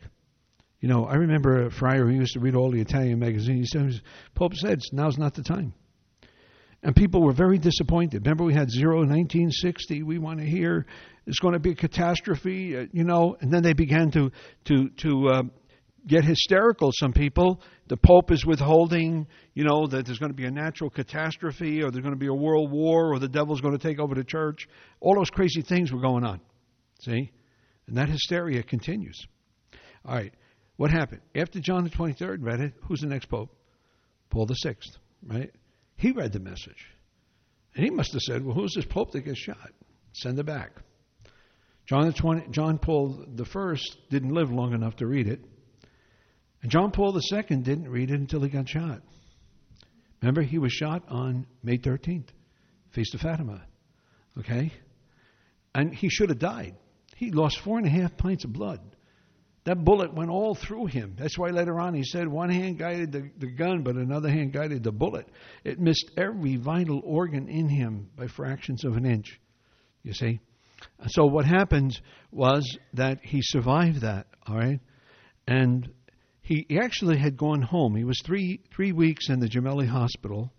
You know, I remember a friar who used to read all the Italian magazines. He said, Pope said, now's not the time. And people were very disappointed. Remember, we had zero in 1960. We want to hear it's going to be a catastrophe, uh, you know. And then they began to to to uh, get hysterical. Some people, the Pope is withholding, you know, that there's going to be a natural catastrophe, or there's going to be a world war, or the devil's going to take over the church. All those crazy things were going on. See, and that hysteria continues. All right. What happened? After John the 23rd read it, who's the next pope? Paul the Sixth, right? He read the message. And he must have said, well, who's this Pope that gets shot? Send it back. John, the 20, John Paul I didn't live long enough to read it. And John Paul II didn't read it until he got shot. Remember, he was shot on May 13th, Feast of Fatima. Okay? And he should have died. He lost four and a half pints of blood. That bullet went all through him. That's why later on he said one hand guided the, the gun, but another hand guided the bullet. It missed every vital organ in him by fractions of an inch. You see? So what happened was that he survived that, all right? And he, actually had gone home. He was three, three weeks in the Gemelli hospital,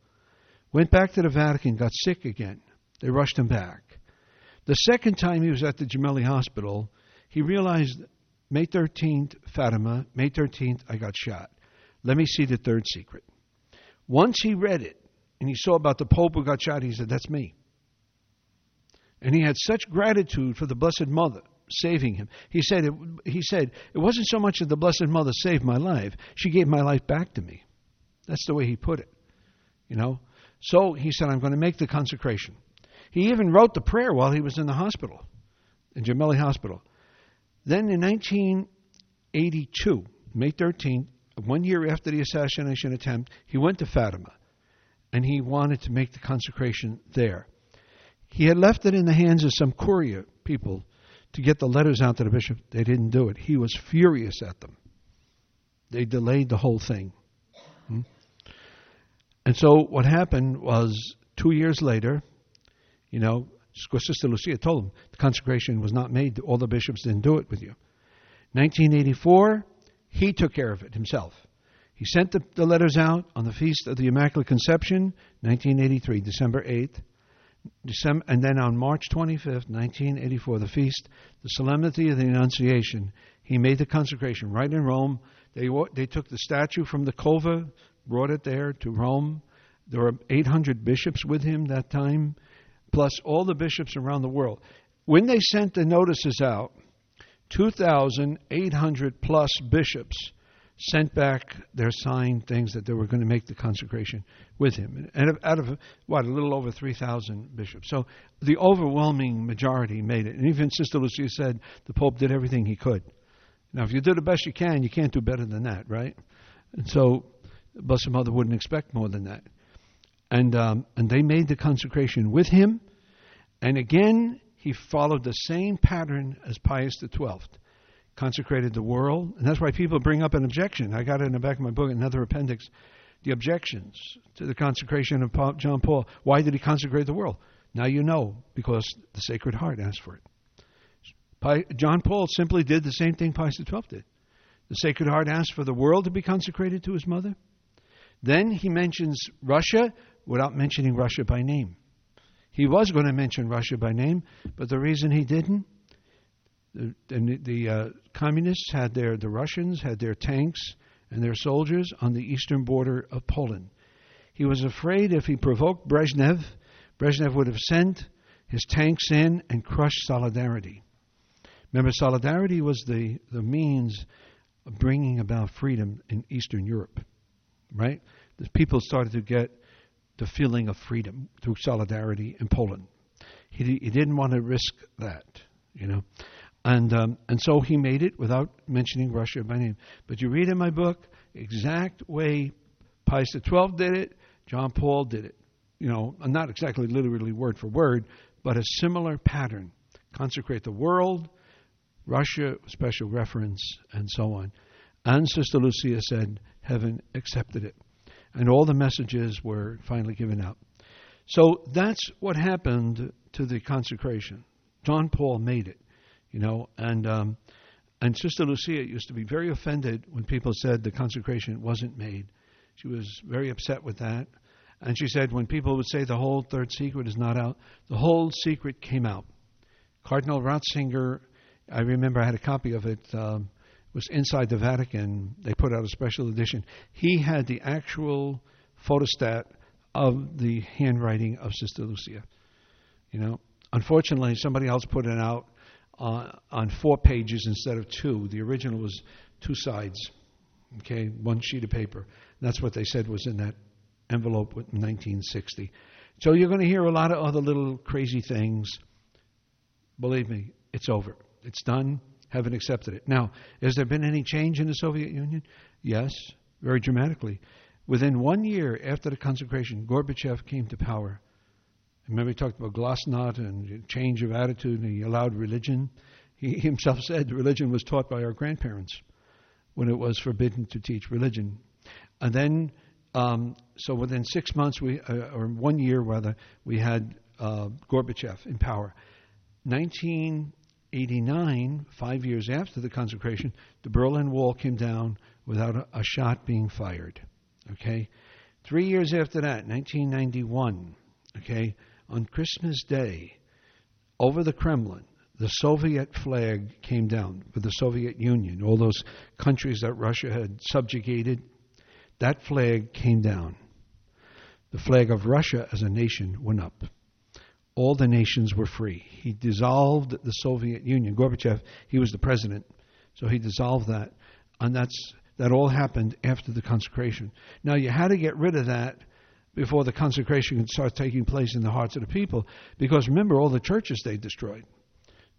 went back to the Vatican, got sick again. They rushed him back. The second time he was at the Gemelli hospital, he realized May 13th, Fatima, May 13th, I got shot. Let me see the third secret. Once he read it and he saw about the Pope who got shot, he said, That's me. And he had such gratitude for the Blessed Mother saving him. He said, it, he said, It wasn't so much that the Blessed Mother saved my life, she gave my life back to me. That's the way he put it. You know? So he said, I'm going to make the consecration. He even wrote the prayer while he was in the hospital, in Gemelli Hospital. Then in 1982, May 13th, one year after the assassination attempt, he went to Fatima and he wanted to make the consecration there. He had left it in the hands of some courier people to get the letters out to the bishop. They didn't do it. He was furious at them. They delayed the whole thing. Hmm? And so what happened was two years later, you know, Sister Lucia told him the consecration was not made. All the bishops didn't do it with you. 1984, he took care of it himself. He sent the, the letters out on the feast of the Immaculate Conception, 1983, December 8th. December, and then on March 25th, 1984, the feast, the solemnity of the Annunciation, he made the consecration right in Rome. They, they took the statue from the Cova, brought it there to Rome. There were 800 bishops with him that time plus all the bishops around the world. When they sent the notices out, 2,800 plus bishops sent back their signed things that they were going to make the consecration with him. And out of, what, a little over 3,000 bishops. So the overwhelming majority made it. And even Sister Lucia said the Pope did everything he could. Now, if you do the best you can, you can't do better than that, right? And so Blessed Mother wouldn't expect more than that. And, um, and they made the consecration with him. And again, he followed the same pattern as Pius XII. Consecrated the world. And that's why people bring up an objection. I got it in the back of my book, another appendix. The objections to the consecration of John Paul. Why did he consecrate the world? Now you know, because the Sacred Heart asked for it. John Paul simply did the same thing Pius XII did. The Sacred Heart asked for the world to be consecrated to his mother. Then he mentions Russia without mentioning Russia by name. He was going to mention Russia by name, but the reason he didn't, the, the, uh, communists had their, the Russians had their tanks and their soldiers on the eastern border of Poland. He was afraid if he provoked Brezhnev, Brezhnev would have sent his tanks in and crushed Solidarity. Remember, Solidarity was the, the means of bringing about freedom in Eastern Europe, right? The people started to get the feeling of freedom through solidarity in Poland. He, he didn't want to risk that, you know. And, um, and so he made it without mentioning Russia by name. But you read in my book, exact way Pius XII did it, John Paul did it. You know, not exactly literally word for word, but a similar pattern. Consecrate the world, Russia, special reference, and so on. And Sister Lucia said, Heaven accepted it and all the messages were finally given out. So that's what happened to the consecration. John Paul made it, you know, and um, and Sister Lucia used to be very offended when people said the consecration wasn't made. She was very upset with that, and she said when people would say the whole third secret is not out, the whole secret came out. Cardinal Ratzinger, I remember I had a copy of it. Um, was inside the Vatican. They put out a special edition. He had the actual photostat of the handwriting of Sister Lucia. You know, unfortunately, somebody else put it out uh, on four pages instead of two. The original was two sides. Okay, one sheet of paper. That's what they said was in that envelope in 1960. So you're going to hear a lot of other little crazy things. Believe me, it's over. It's done. Heaven accepted it. Now, has there been any change in the Soviet Union? Yes, very dramatically. Within one year after the consecration, Gorbachev came to power. Remember, he talked about glasnost and change of attitude, and he allowed religion. He himself said religion was taught by our grandparents when it was forbidden to teach religion. And then, um, so within six months, we uh, or one year rather, we had uh, Gorbachev in power. 1989, five years after the consecration, the Berlin Wall came down without a, a shot being fired. Okay, three years after that, 1991. Okay, on Christmas Day, over the Kremlin, the Soviet flag came down with the Soviet Union, all those countries that Russia had subjugated. That flag came down. The flag of Russia as a nation went up. All the nations were free. He dissolved the Soviet Union. Gorbachev, he was the president, so he dissolved that. And that's, that all happened after the consecration. Now, you had to get rid of that before the consecration could start taking place in the hearts of the people, because remember, all the churches they destroyed.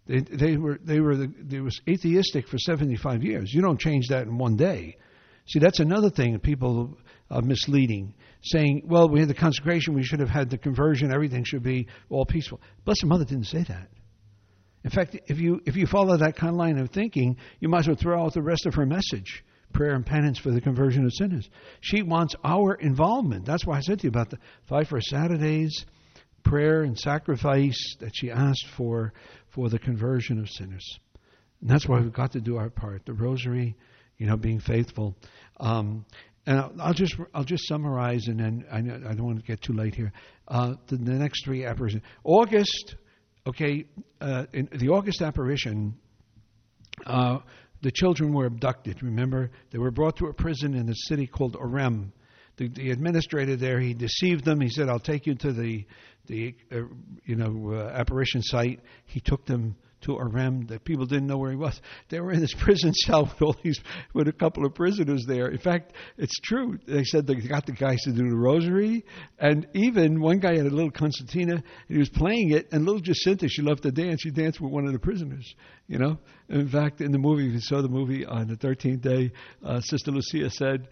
They, they were they were the, they was atheistic for 75 years. You don't change that in one day. See, that's another thing people are misleading, saying, "Well, we had the consecration, we should have had the conversion, everything should be all peaceful." Blessed Mother didn't say that. In fact, if you if you follow that kind of line of thinking, you might as well throw out the rest of her message prayer and penance for the conversion of sinners. She wants our involvement. That's why I said to you about the five for Saturdays, prayer and sacrifice that she asked for for the conversion of sinners. And that's why we've got to do our part. The rosary, you know, being faithful. Um, and I'll, I'll, just I'll just summarize, and then I, I don't want to get too late here. Uh, the, the, next three apparitions. August, okay, uh, in the August apparition, uh, the children were abducted. Remember, they were brought to a prison in a city called Ourém. The, the administrator there, he deceived them. He said, "I'll take you to the the uh, you know uh, apparition site." He took them to Ourém. that people didn't know where he was. They were in this prison cell with all these with a couple of prisoners there. In fact, it's true. They said they got the guys to do the rosary, and even one guy had a little concertina, and he was playing it. And little Jacinta, she loved to dance. She danced with one of the prisoners. You know. In fact, in the movie, if you saw the movie on the 13th day, uh, Sister Lucia said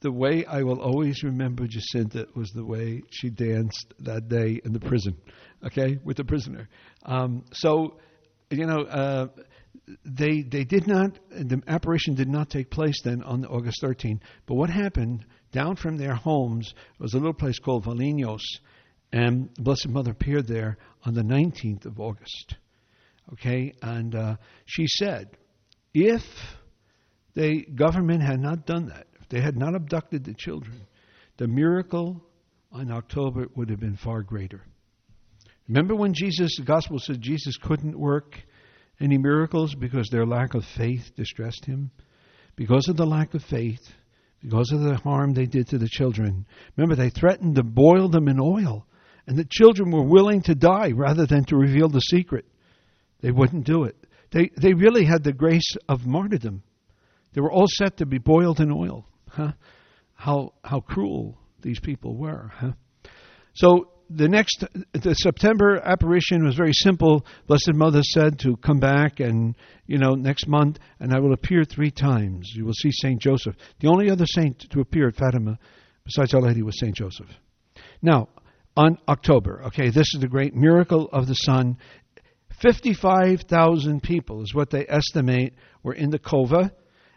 the way I will always remember Jacinta was the way she danced that day in the prison, okay, with the prisoner. Um, so, you know, uh, they they did not the apparition did not take place then on August 13. But what happened down from their homes was a little place called Valinhos, and Blessed Mother appeared there on the 19th of August. Okay, and uh, she said, if the government had not done that, if they had not abducted the children, the miracle in October would have been far greater. Remember when Jesus, the gospel said Jesus couldn't work any miracles because their lack of faith distressed him? Because of the lack of faith, because of the harm they did to the children. Remember, they threatened to boil them in oil, and the children were willing to die rather than to reveal the secret. They wouldn't do it. They, they really had the grace of martyrdom. They were all set to be boiled in oil. Huh? How how cruel these people were. Huh? So the next the September apparition was very simple. Blessed Mother said to come back and you know next month, and I will appear three times. You will see Saint Joseph. The only other saint to appear at Fatima besides Our Lady was Saint Joseph. Now on October, okay, this is the great miracle of the sun. Fifty-five thousand people is what they estimate were in the cova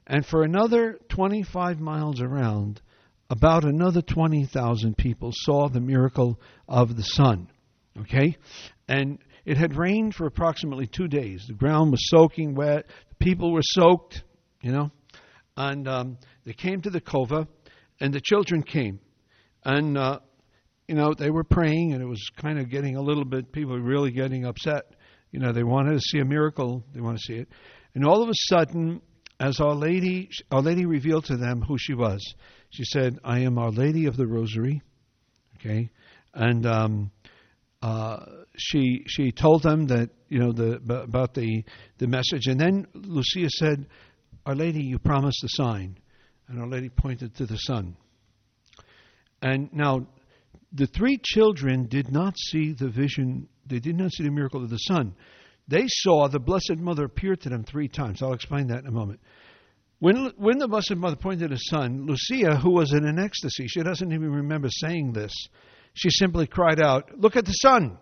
and for another 25 miles around, about another 20,000 people saw the miracle of the sun. Okay? And it had rained for approximately two days. The ground was soaking wet. The people were soaked, you know. And um, they came to the cova, and the children came. And, uh, you know, they were praying, and it was kind of getting a little bit, people were really getting upset. You know, they wanted to see a miracle, they want to see it. And all of a sudden, as Our Lady, Our Lady revealed to them who she was. She said, "I am Our Lady of the Rosary." Okay, and um, uh, she she told them that you know the about the the message, and then Lucia said, "Our Lady, you promised a sign," and Our Lady pointed to the sun. And now, the three children did not see the vision, they did not see the miracle of the sun. They saw the Blessed Mother appear to them three times. I'll explain that in a moment. When, when the Blessed Mother pointed the sun, Lucia, who was in an ecstasy, she doesn't even remember saying this, she simply cried out, Look at the sun!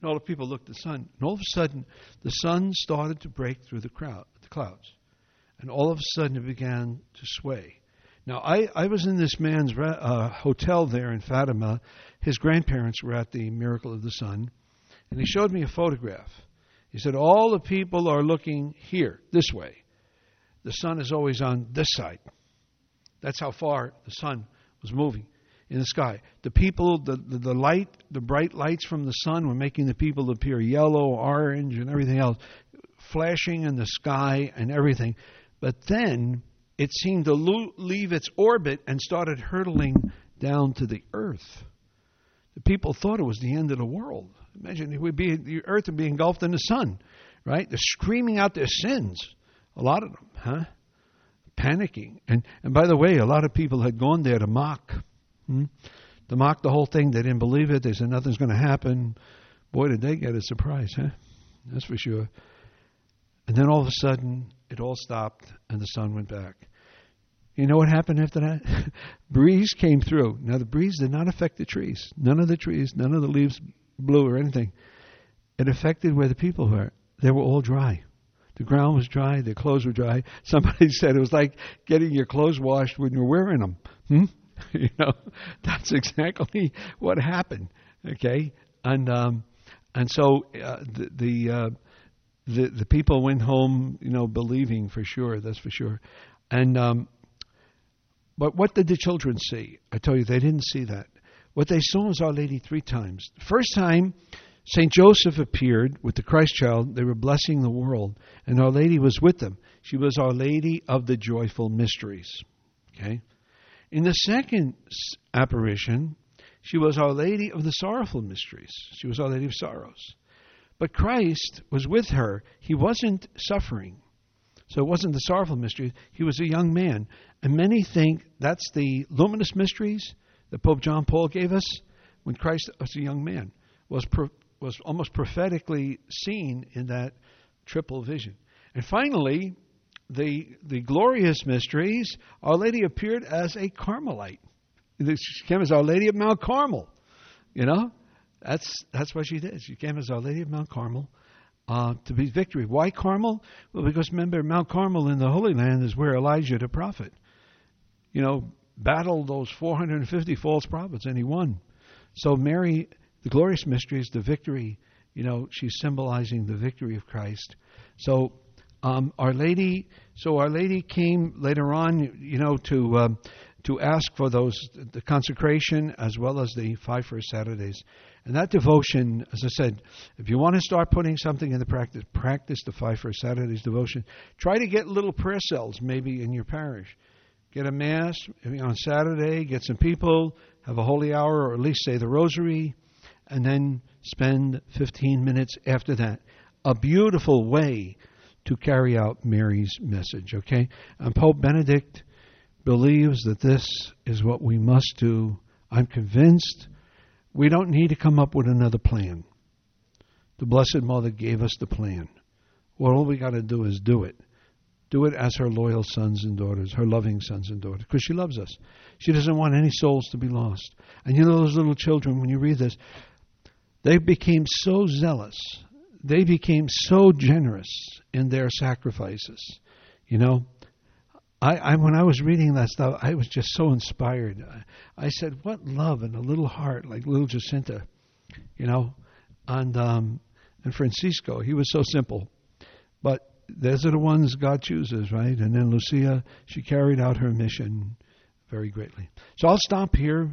And all the people looked at the sun. And all of a sudden, the sun started to break through the, crowd, the clouds. And all of a sudden, it began to sway. Now, I, I was in this man's uh, hotel there in Fatima. His grandparents were at the Miracle of the Sun. And he showed me a photograph. He said, All the people are looking here, this way. The sun is always on this side. That's how far the sun was moving in the sky. The people, the, the, the, light, the bright lights from the sun were making the people appear yellow, orange, and everything else, flashing in the sky and everything. But then it seemed to lo- leave its orbit and started hurtling down to the earth. The people thought it was the end of the world. Imagine it would be the earth would be engulfed in the sun, right? They're screaming out their sins. A lot of them, huh? Panicking. And and by the way, a lot of people had gone there to mock Hmm? To mock the whole thing, they didn't believe it. They said nothing's going to happen. Boy, did they get a surprise, huh? That's for sure. And then all of a sudden, it all stopped and the sun went back. You know what happened after that? breeze came through. Now, the breeze did not affect the trees. None of the trees, none of the leaves blew or anything. It affected where the people were. They were all dry. The ground was dry. Their clothes were dry. Somebody said it was like getting your clothes washed when you're wearing them. Hmm? you know, that's exactly what happened. Okay, and um, and so uh, the the, uh, the the people went home, you know, believing for sure. That's for sure. And um, but what did the children see? I tell you, they didn't see that. What they saw was Our Lady three times. First time, Saint Joseph appeared with the Christ child. They were blessing the world, and Our Lady was with them. She was Our Lady of the joyful mysteries. Okay. In the second apparition, she was Our Lady of the Sorrowful Mysteries. She was Our Lady of Sorrows. But Christ was with her. He wasn't suffering. So it wasn't the sorrowful mysteries. He was a young man. And many think that's the luminous mysteries that Pope John Paul gave us when Christ was a young man, was, was almost prophetically seen in that triple vision. And finally, the, the glorious mysteries, Our Lady appeared as a Carmelite. She came as Our Lady of Mount Carmel. You know, that's that's what she did. She came as Our Lady of Mount Carmel uh, to be victory. Why Carmel? Well, because remember, Mount Carmel in the Holy Land is where Elijah the prophet, you know, battled those 450 false prophets, and he won. So Mary, the glorious mysteries, the victory. You know, she's symbolizing the victory of Christ. So um, Our Lady, so Our Lady came later on, you know, to um, to ask for those the consecration as well as the five first Saturdays. And that devotion, as I said, if you want to start putting something in the practice, practice the five first Saturdays devotion. Try to get little prayer cells maybe in your parish. Get a mass on Saturday. Get some people. Have a holy hour, or at least say the rosary, and then spend 15 minutes after that. A beautiful way to carry out Mary's message, okay? And Pope Benedict believes that this is what we must do. I'm convinced we don't need to come up with another plan. The Blessed Mother gave us the plan. Well, all we got to do is do it. Do it as her loyal sons and daughters, her loving sons and daughters, because she loves us. She doesn't want any souls to be lost. And you know, those little children, when you read this, they became so zealous they became so generous in their sacrifices. You know, I, I, when I was reading that stuff, I was just so inspired. I, I said, "What love in a little heart like little Jacinta," you know, and um, and Francisco. He was so simple, but those are the ones God chooses, right? And then Lucia, she carried out her mission very greatly. So I'll stop here.